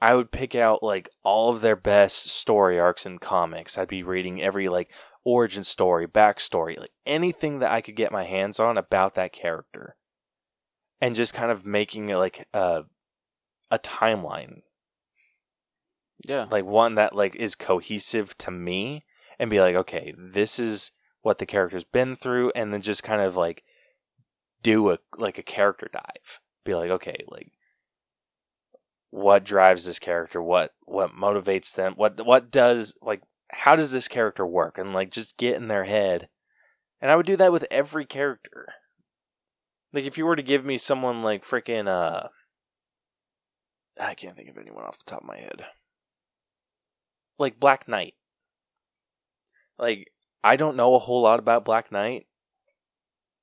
I would pick out like all of their best story arcs in comics. I'd be reading every like origin story, backstory, like anything that I could get my hands on about that character, and just kind of making it like a a timeline, Yeah. like one that like is cohesive to me, and be like, okay, this is what the character's been through, and then just kind of like do a like a character dive. Be like, okay, like what drives this character? What what motivates them? What what does like how does this character work? And like just get in their head. And I would do that with every character. Like if you were to give me someone like freaking uh I can't think of anyone off the top of my head. Like Black Knight. Like I don't know a whole lot about Black Knight,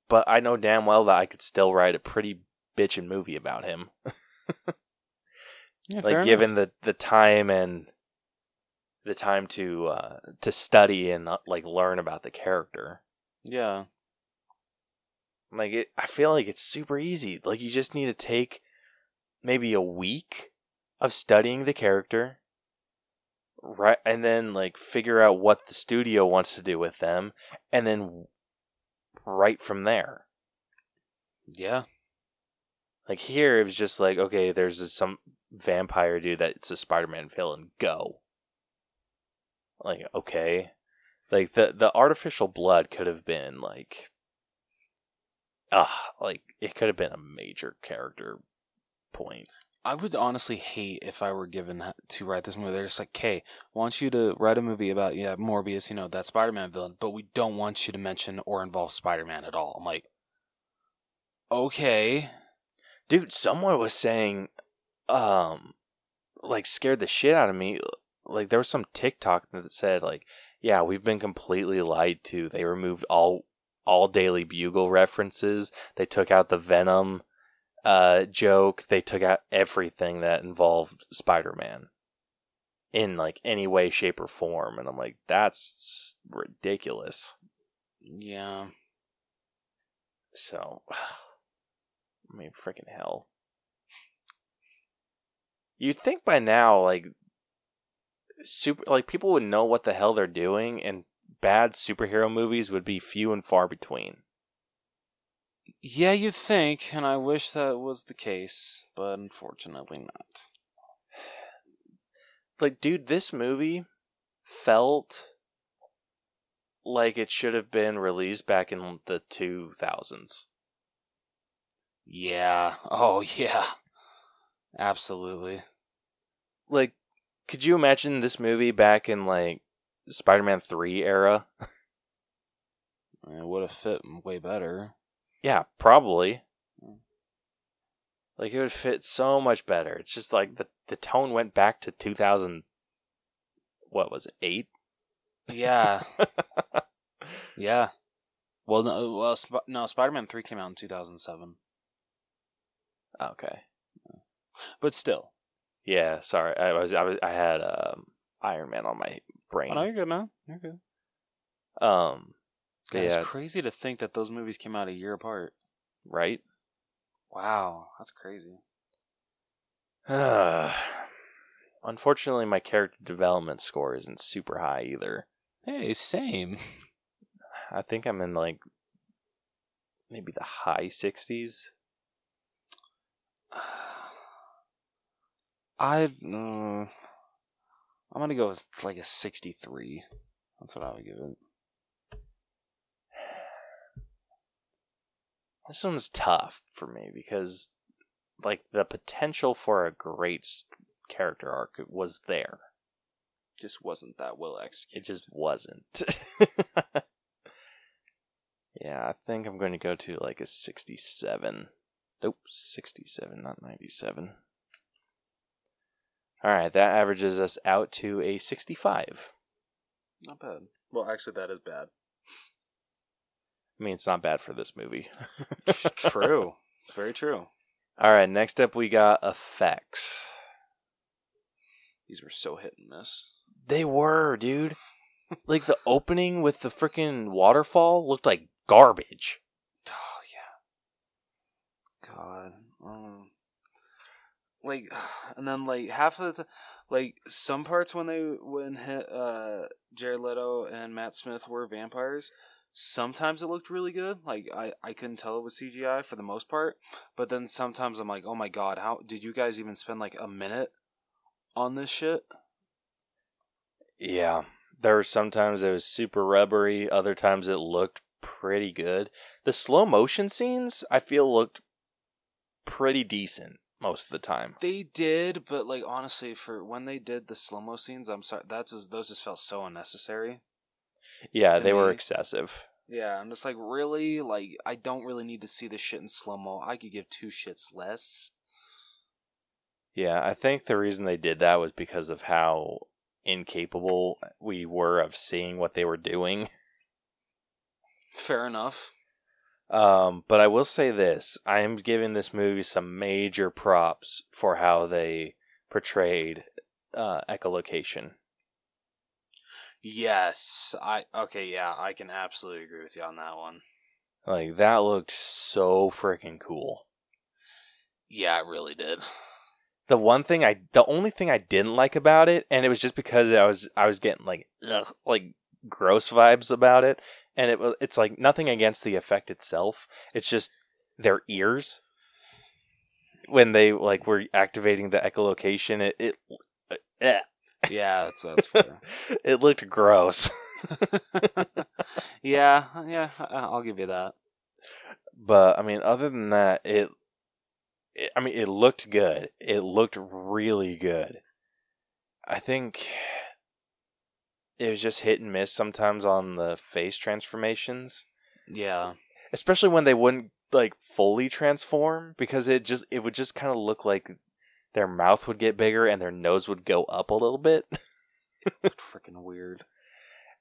but I know damn well that I could still write a pretty bitchin' movie about him. Yeah, like given the the time and the time to uh to study and uh, like learn about the character. Yeah. Like it, I feel like it's super easy. Like you just need to take maybe a week of studying the character, right, and then like figure out what the studio wants to do with them, and then right from there. Yeah. Like here, it was just like okay, there's this, some vampire dude that's a Spider-Man villain. Go. Like okay, like the the artificial blood could have been like ah like it could have been a major character point I would honestly hate if I were given to write this movie. They're just like, "Okay, want you to write a movie about yeah Morbius, you know that Spider-Man villain, but we don't want you to mention or involve Spider-Man at all." I'm like, okay, dude someone was saying um like scared the shit out of me like there was some tiktok that said like yeah we've been completely lied to they removed all all daily bugle references. They took out the venom uh joke. They took out everything that involved spider-man in like any way shape or form. And i'm like that's ridiculous. Yeah, so i mean freaking hell. You'd think by now like super like people would know what the hell they're doing and bad superhero movies would be few and far between yeah, you'd think, and I wish that was the case, but unfortunately not. like dude this movie felt like it should have been released back in the 2000s Yeah. Oh yeah. Absolutely. like could you imagine this movie back in like spider-man 3 era It would have fit way better. yeah probably like it would fit so much better it's just like the, the tone went back to 2000 what was it 8 Yeah. yeah. Well, no, well, Sp- no. Spider-Man Three came out in 2007, okay but still. yeah sorry i was i, was, I had um, iron man on my brain Oh, no, you're good, man. You're good. um God, yeah It's crazy to think that those movies came out a year apart. right Wow, that's crazy. Unfortunately, my character development score isn't super high either. Hey, same. I think I'm in like maybe the high 60s. I've. Uh, I'm gonna go with like a 63. That's what I would give it. This one's tough for me because like the potential for a great character arc was there. Just wasn't that well It executed. just wasn't. yeah, I think I'm going to go to like a 67. Nope, 67, not 97. All right, that averages us out to a 65. Not bad. Well, actually, that is bad. I mean, it's not bad for this movie. true. It's very true. All right, next up we got effects. These were so hit and miss. They were, dude. like the opening with the freaking waterfall looked like garbage. Oh yeah. God. Um, like, and then like half of the, th- like some parts when they when uh Jared Leto and Matt Smith were vampires. Sometimes it looked really good. Like I I couldn't tell it was CGI for the most part. But then sometimes I'm like, oh my god, how did you guys even spend like a minute on this shit? Yeah, There were sometimes it was super rubbery, other times it looked pretty good. The slow motion scenes I feel looked pretty decent most of the time. They did, but like honestly, for when they did the slow mo scenes, I'm sorry, that's just those just felt so unnecessary. Yeah, they were excessive. Yeah, I'm just like, really? Like, I don't really need to see this shit in slow mo. I could give two shits less. Yeah, I think the reason they did that was because of how incapable we were of seeing what they were doing. Fair enough. Um, but I will say this: I am giving this movie some major props for how they portrayed uh, echolocation. Yes, I okay. Yeah, I can absolutely agree with you on that one. Like that looked so freaking cool. Yeah, it really did. The one thing I, the only thing I didn't like about it, and it was just because I was, I was getting like, ugh, like gross vibes about it, and it it's like nothing against the effect itself. It's just their ears when they like were activating the echolocation. It, it, eh. Yeah, that's that's fair. it looked gross. yeah, yeah, I'll give you that. but I mean, other than that, it, it, I mean, it looked good. It looked really good. I think it was just hit and miss sometimes on the face transformations, Yeah, especially when they wouldn't like fully transform because it just it would just kind of look like their mouth would get bigger and their nose would go up a little bit. freaking weird.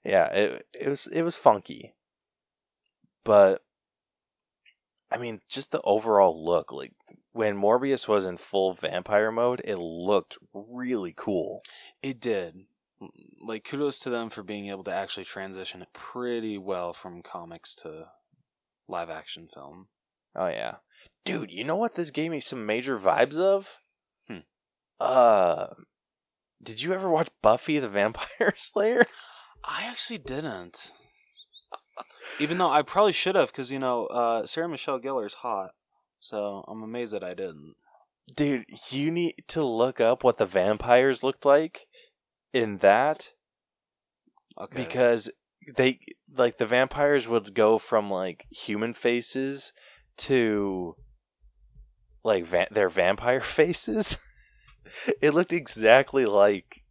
yeah, it it was it was funky. But I mean, just the overall look, like when Morbius was in full vampire mode, it looked really cool. It did. Like kudos to them for being able to actually transition it pretty well from comics to live action film. Oh yeah. Dude, you know what this gave me some major vibes of? Hmm. Uh did you ever watch Buffy the Vampire Slayer? I actually didn't. Even though I probably should have, because you know uh, Sarah Michelle Gellar's hot, so I'm amazed that I didn't. Dude, you need to look up what the vampires looked like in that Okay. because they like the vampires would go from like human faces to like va- their vampire faces. it looked exactly like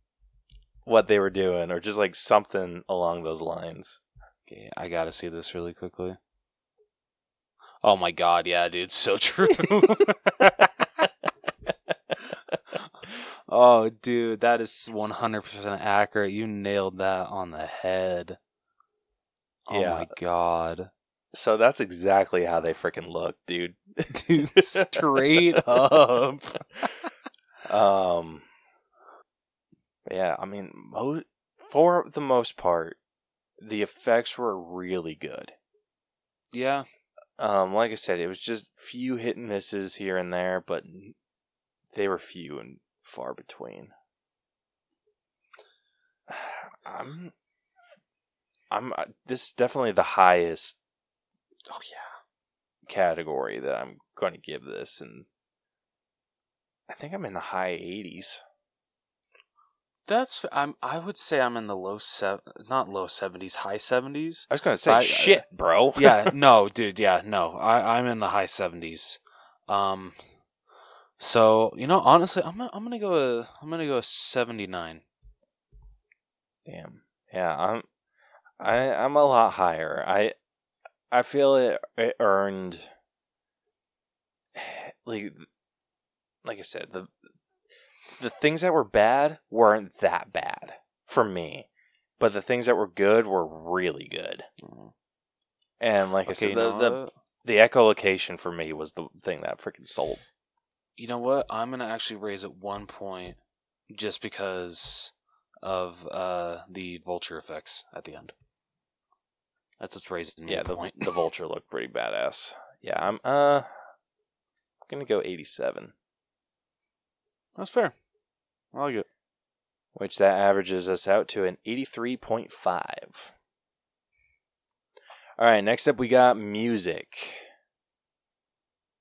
what they were doing or just like something along those lines. Okay, I gotta see this really quickly. Oh my god, yeah, dude, so true. oh, dude, that is 100% accurate. You nailed that on the head. Oh Yeah. my god. So that's exactly how they freaking look, dude. Dude, straight up. Um Yeah, I mean mo- for the most part the effects were really good. Yeah, Um, like I said, it was just few hit and misses here and there, but they were few and far between. I'm, I'm. uh, This is definitely the highest. Oh yeah, category that I'm going to give this, and I think I'm in the high 80s. that's. I'm. I would say I'm in the low sev, not low seventies, high seventies. I was going to say I- shit, bro. yeah, no, dude, yeah, no. I I'm in the high seventies. Um, so you know, honestly, I'm gonna, I'm gonna go. A, I'm gonna go seventy nine. Damn. Yeah, I'm I I'm a lot higher. I I feel it it earned like like I said, the the things that were bad weren't that bad for me. But the things that were good were really good. Mm-hmm. And like I Okay, said, you the, the the echolocation for me was the thing that freaking sold. You know what? I'm gonna actually raise it one point, just because of uh the vulture effects at the end. That's what's raising Yeah, the point. the vulture looked pretty badass. Yeah, I'm uh I'm gonna go eighty seven. That's fair. I like it. which that averages us out to an 83.5. All right, next up we got music.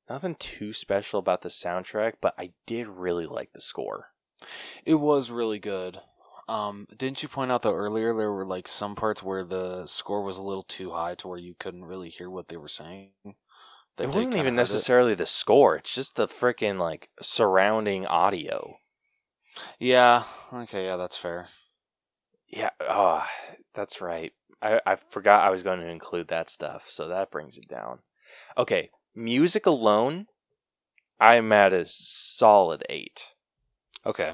Nothing too special about the soundtrack, but I did really like the score. It was really good. Um, didn't you point out though earlier there were like some parts where the score was a little too high to where you couldn't really hear what they were saying? That it wasn't even heard it? necessarily the score. It's just the freaking like surrounding audio. Yeah. Okay. Yeah, that's fair. Yeah. Oh, that's right. I, I forgot I was going to include that stuff, so that brings it down. Okay, music alone, I'm at a solid eight. Okay.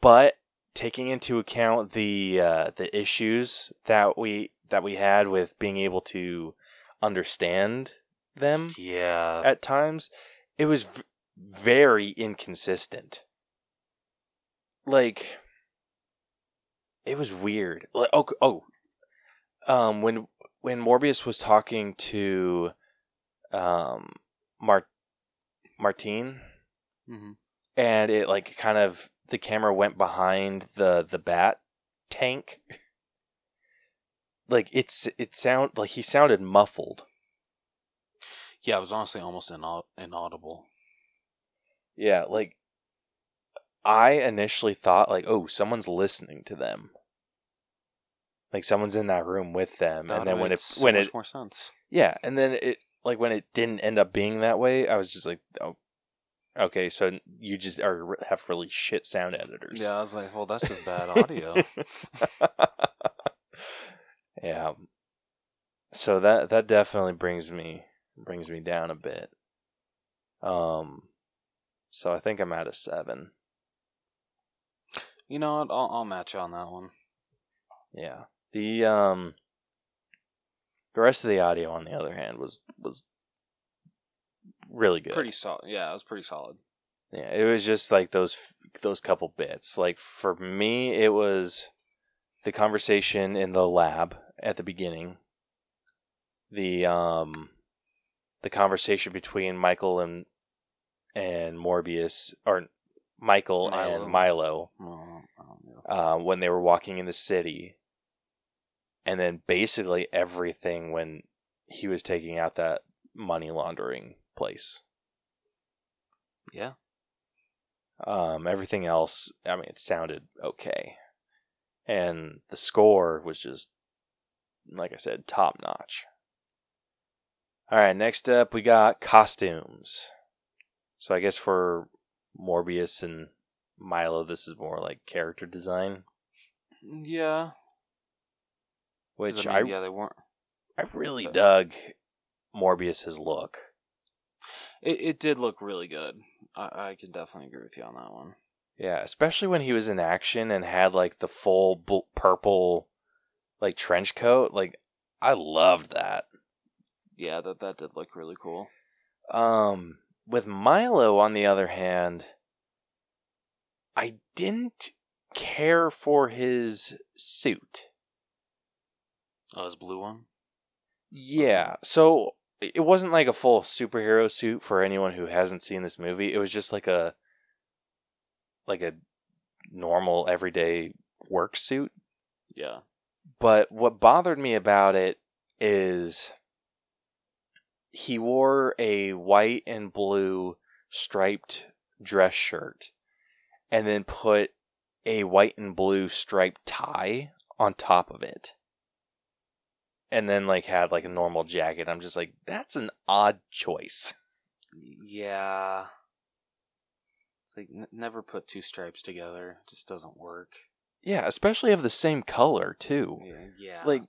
But taking into account the uh, the issues that we that we had with being able to understand them Yeah. at times, it was v- very inconsistent. Like, it was weird. Like, oh, oh, um, when when Morbius was talking to, um, Mart Martine, hmm and it like kind of the camera went behind the the bat tank. Like it's it sound like he sounded muffled. Yeah, it was honestly almost inau- inaudible. Yeah, like I initially thought like, oh, someone's listening to them. Like someone's in that room with them, That and then when it so when much it more sense. yeah, and then it like when it didn't end up being that way, I was just like, oh, okay, so you just are have really shit sound editors. Yeah, I was like, well, that's just bad audio. yeah. So that that definitely brings me brings me down a bit. Um so I think I'm at a 7. you know what? I'll, I'll match you on that one. Yeah. The um the rest of the audio on the other hand was was really good. Pretty solid. Yeah, it was pretty solid. Yeah, it was just like those those couple bits. Like for me, it was the conversation in the lab at the beginning. The um the conversation between Michael and and Morbius or Michael Milo. and Milo Well, I don't uh, when they were walking in the city, and then basically everything when he was taking out that money laundering place. Yeah. Um, everything else, I mean, it sounded okay, and the score was just, like I said, top notch. All right, next up we got costumes. So I guess for Morbius and Milo, this is more like character design, Yeah. Which I I yeah, they weren't. I really So- dug Morbius's look. It, it did look really good. I, I can definitely agree with you on that one. Yeah, especially when he was in action and had like the full bl- purple like trench coat. Like I loved that. Yeah, that that did look really cool. Um with Milo on the other hand, I didn't care for his suit. Oh, his blue one. Yeah, so it wasn't like a full superhero suit for anyone who hasn't seen this movie. It was just like a like a normal everyday work suit. Yeah. But what bothered me about it is he wore a white and blue striped dress shirt and then put a white and blue striped tie on top of it. And then like had like a normal jacket. I'm just like that's an odd choice. Yeah. Like n- never put two stripes together. It just doesn't work. Yeah, especially of the same color too. Yeah. yeah. Like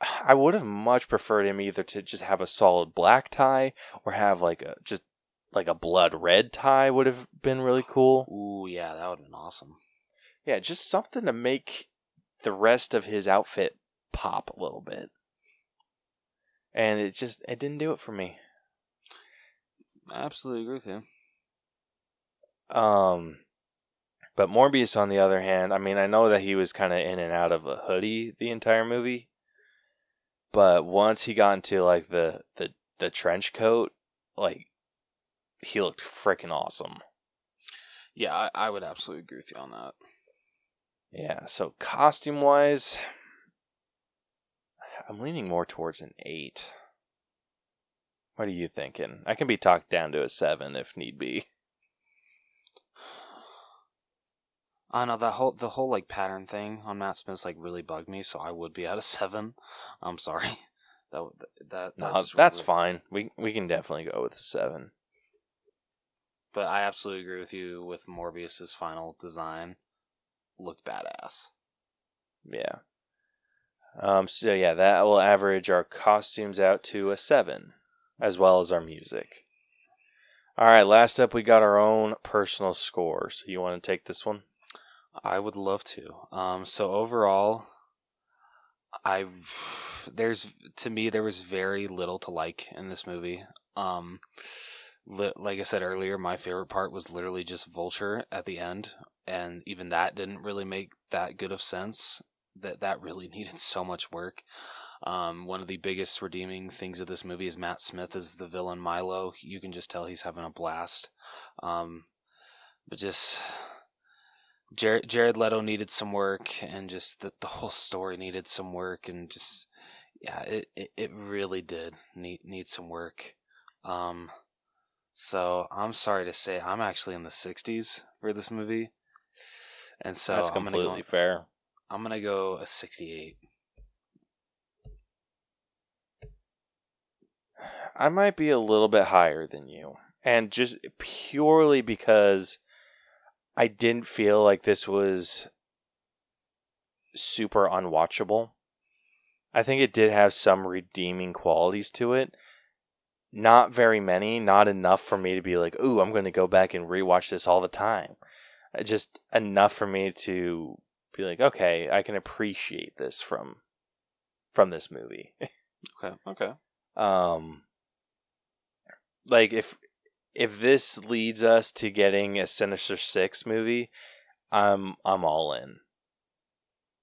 I would have much preferred him either to just have a solid black tie or have like a just like a blood red tie would have been really cool. Ooh, yeah, that would have been awesome. Yeah, just something to make the rest of his outfit pop a little bit. And it just it didn't do it for me. I absolutely agree with you. Um but Morbius on the other hand, I mean, I know that he was kind of in and out of a hoodie the entire movie. But once he got into like the the the trench coat, like he looked freaking awesome. Yeah, I, I would absolutely agree with you on that. Yeah, so costume wise, I'm leaning more towards an eight. What are you thinking? I can be talked down to a seven if need be. I know the whole the whole like pattern thing on Matt Smith's like really bugged me, so I would be at a seven. I'm sorry. That that, that No, that's really- fine. We we can definitely go with a seven. But I absolutely agree with you with Morbius's final design. Looked badass. Yeah. Um. So yeah, that will average our costumes out to a seven, as well as our music. All right. Last up, we got our own personal score. So you want to take this one? I would love to. Um, so overall, I there's to me there was very little to like in this movie. Um, li- like I said earlier, my favorite part was literally just Vulture at the end, and even that didn't really make that good of sense. That that really needed so much work. Um, one of the biggest redeeming things of this movie is Matt Smith as the villain Milo. You can just tell he's having a blast. Um, but just Jared, Jared Leto needed some work, and just that the whole story needed some work, and just yeah, it, it, it really did need need some work. Um, so I'm sorry to say, I'm actually in the 60s for this movie, and so That's completely go. fair. I'm gonna go a 68. I might be a little bit higher than you, and just purely because I didn't feel like this was super unwatchable. I think it did have some redeeming qualities to it. Not very many, not enough for me to be like, "Ooh, I'm going to go back and rewatch this all the time." Just enough for me to be like, "Okay, I can appreciate this from from this movie." Okay. Okay. um like if if this leads us to getting a Sinister Six movie, I'm I'm all in.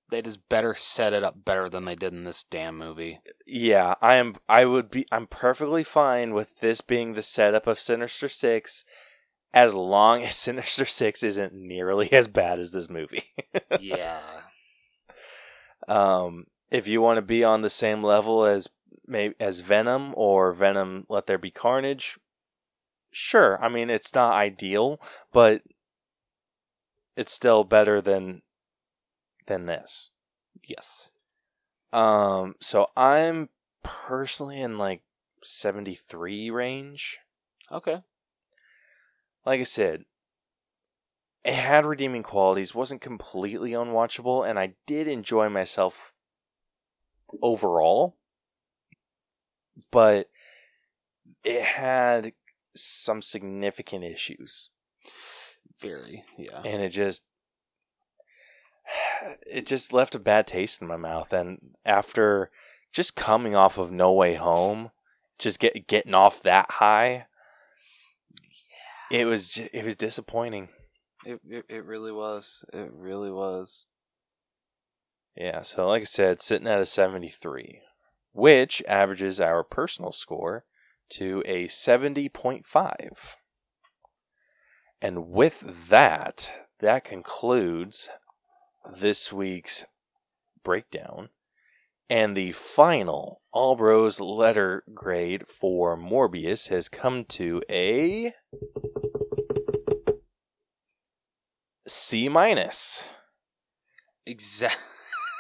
They just better set it up better than they did in this damn movie. Yeah, I am. I would be. I'm perfectly fine with this being the setup of Sinister Six, as long as Sinister Six isn't nearly as bad as this movie. yeah. um, if you want to be on the same level as maybe as Venom or Venom Let There Be Carnage, sure. I mean, it's not ideal, but it's still better than than this. Yes. Um, so I'm personally in like 73 range. Okay. Like I said, it had redeeming qualities, wasn't completely unwatchable, and I did enjoy myself overall. But it had some significant issues, Very. Yeah. and it just it just left a bad taste in my mouth. And after just coming off of No Way Home, just get getting off that high, it was ju- it was disappointing. It, it it really was. It really was. Yeah, so like I said, sitting at a 73, which averages our personal score to a 70.5. And with that, that concludes this week's breakdown. And the final All Bros letter grade for Morbius has come to a C minus. Exactly.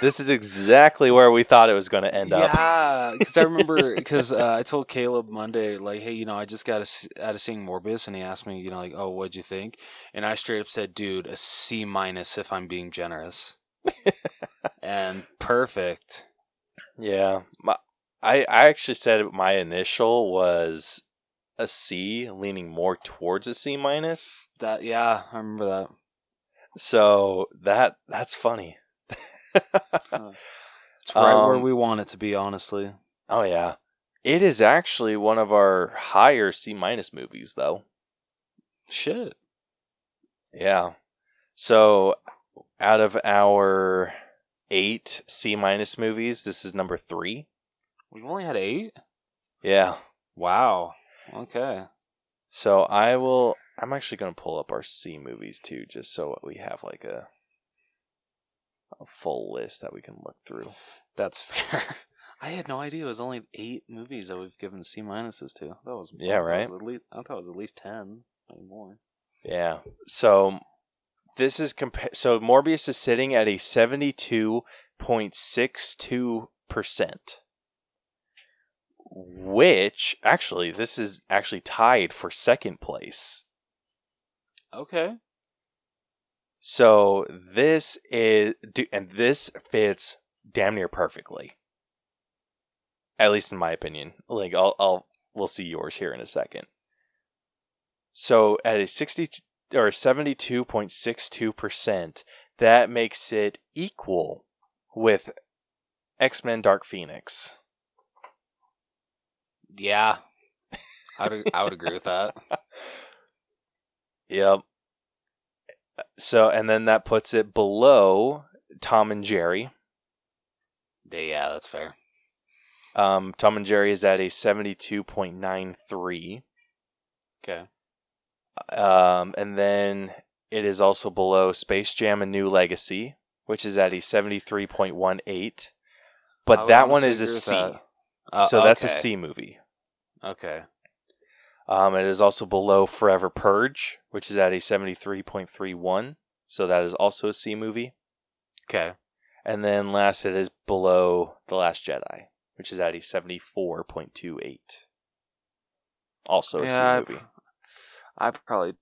This is exactly where we thought it was going to end up. Yeah, because I remember because uh, I told Caleb Monday like, hey, you know, I just got s- out of seeing Morbius, and he asked me, you know, like, oh, what'd you think? And I straight up said, dude, a C minus if I'm being generous. and perfect. Yeah, my, I I actually said my initial was a C, leaning more towards a C minus. That yeah, I remember that. So that that's funny. It's right where Um, we want it to be, honestly. oh yeah, it is actually one of our higher C minus movies, though. Shit. Yeah. So out of our eight C minus movies, this is number three. We've only had eight. Yeah. Wow. Okay. So I will. I'm actually going to pull up our C movies too, just so we have like a a full list that we can look through. That's fair. I had no idea it was only eight movies that we've given C minuses to. That was Yeah, was right? least, I thought it was at least ten, maybe more. Yeah. So this is compa- so Morbius is sitting at a 72.62%. Which actually this is actually tied for second place. Okay. So this is and this fits damn near perfectly. At least in my opinion. Like I'll I'll we'll see yours here in a second. So at a 60 or 72.62%, that makes it equal with X-Men Dark Phoenix. Yeah. I would, I would agree with that. Yep. So and then that puts it below Tom and Jerry. Yeah, that's fair. Um, Tom and Jerry is at a 72.93. Okay. Um, and then it is also below Space Jam: A New Legacy, which is at a seventy-three point one eight. But that one is a C, that. Uh, so that's a C movie. Okay. Um, it is also below Forever Purge, which is at a seventy-three point three one. So that is also a C movie. Okay. And then last, it is below The Last Jedi, which is at a seventy-four point two eight. Also a C Yeah, I movie. I probably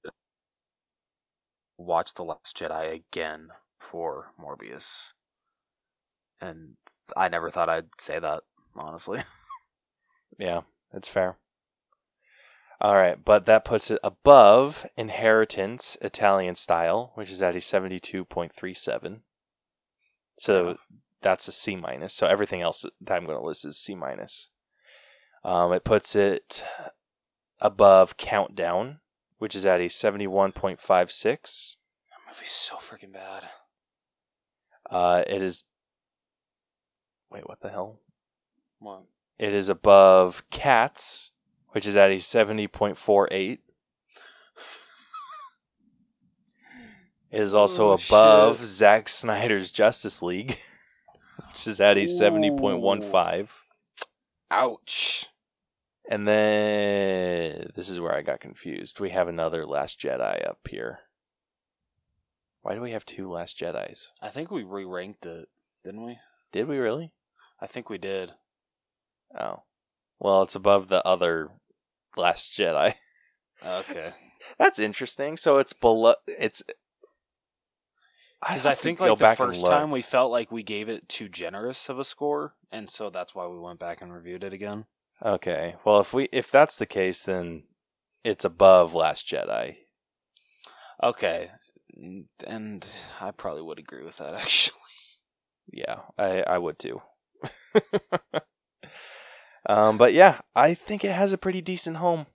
watch The Last Jedi again for Morbius. And I never thought I'd say that, honestly. Yeah, that's fair. All right, but that puts it above Inheritance Italian Style, which is at a 72.37. So that's a C minus. So everything else that I'm going to list is C minus. Um, it puts it above Countdown, which is at a 71.56. That movie's so freaking bad. Uh, it is. Wait, what the hell? What? It is above Cats, which is at a 70.48. It is also Oh, above shit. Zack Snyder's Justice League, which is at a 70.15. Ouch. And then this is where I got confused. We have another Last Jedi up here. Why do we have two Last Jedis? I think we re ranked it, didn't we? Did we really? I think we did. Oh. Well, it's above the other Last Jedi. Okay. That's interesting. So it's below. It's Because have I think like the back first time we felt like we gave it too generous of a score, and so that's why we went back and reviewed it again. Okay. Well, if we if that's the case, then it's above Last Jedi. Okay, and I probably would agree with that actually. Yeah, I I would too. um, but yeah, I think it has a pretty decent home.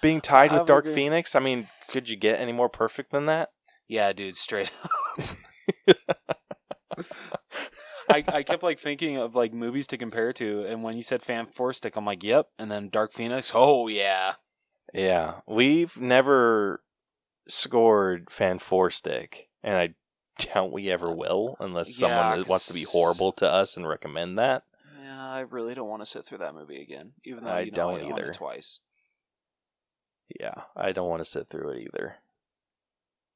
Being tied with Dark agree. Phoenix, I mean, could you get any more perfect than that? Yeah, dude, straight up. I, I kept like thinking of like movies to compare to, and when you said Fant4stic, I'm like, yep. And then Dark Phoenix, oh yeah, Yeah, we've never scored Fant4stic, and I doubt we ever will, unless Yeah, someone that wants to be horrible to us and recommend that. yeah. I really don't want to sit through that movie again, even though I don't I own it either. twice. Yeah, I don't want to sit through it either.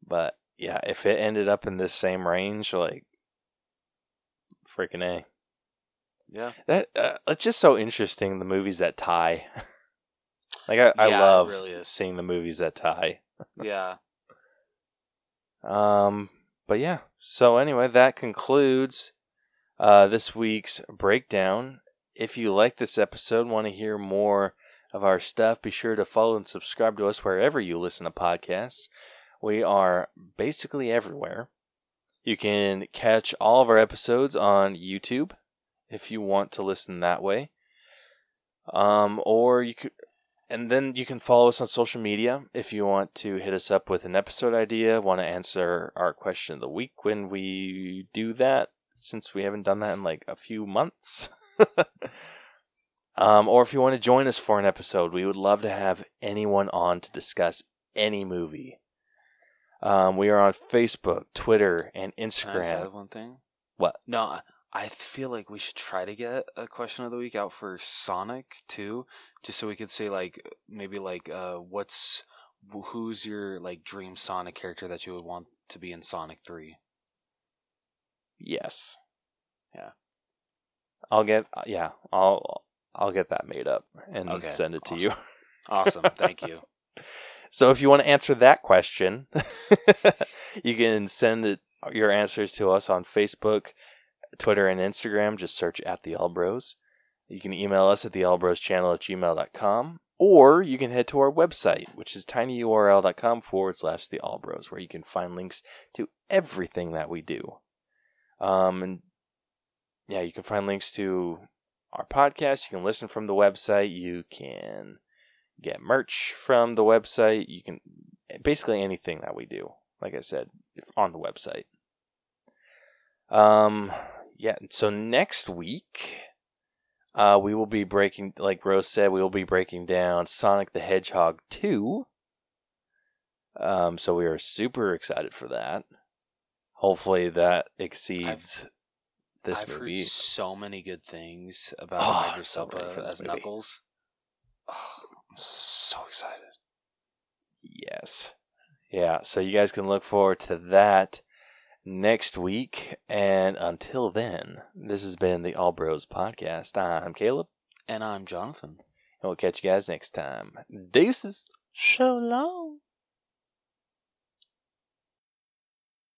But yeah, if it ended up in this same range, like freaking a. Yeah, That uh, it's just so interesting the movies that tie. like I, I Yeah, love really seeing the movies that tie. yeah. Um, but yeah. So anyway, that concludes uh, this week's breakdown. If you like this episode, want to hear more of our stuff, be sure to follow and subscribe to us wherever you listen to podcasts. We are basically everywhere. You can catch all of our episodes on YouTube if you want to listen that way. Um, or you could, and then you can follow us on social media if you want to hit us up with an episode idea, want to answer our question of the week when we do that, since we haven't done that in like a few months. um, or if you want to join us for an episode, we would love to have anyone on to discuss any movie. Um, we are on Facebook, Twitter, and Can I Instagram. one thing? What? No, I- I feel like we should try to get a question of the week out for Sonic too, just so we could say like maybe like uh what's who's your like dream Sonic character that you would want to be in Sonic Three. Yes. Yeah. I'll get uh, yeah, I'll I'll get that made up and Okay, send it to awesome. you. Awesome, thank you. So if you want to answer that question, you can send it, your answers to us on Facebook, Twitter, and Instagram. Just search at the Allbros. You can email us at the channel at gmail.com, or you can head to our website, which is tinyurl.com forward slash the Allbros, where you can find links to everything that we do. Um, and yeah, you can find links to our podcast. You can listen from the website. You can get merch from the website. You can basically anything that we do, like I said, if on the website. Um, yeah. So next week, uh, we will be breaking, like Rose said, we will be breaking down Sonic the Hedgehog two. Um, so we are super excited for that. Hopefully that exceeds this I've movie. heard so many good things about Oh, Idris so Elba as movie. Knuckles. Oh, so excited. Yes. Yeah, so you guys can look forward to that next week. And until then, this has been the All Bros Podcast. I'm Caleb, And I'm Jonathan. and we'll catch you guys next time. Deuces. So long.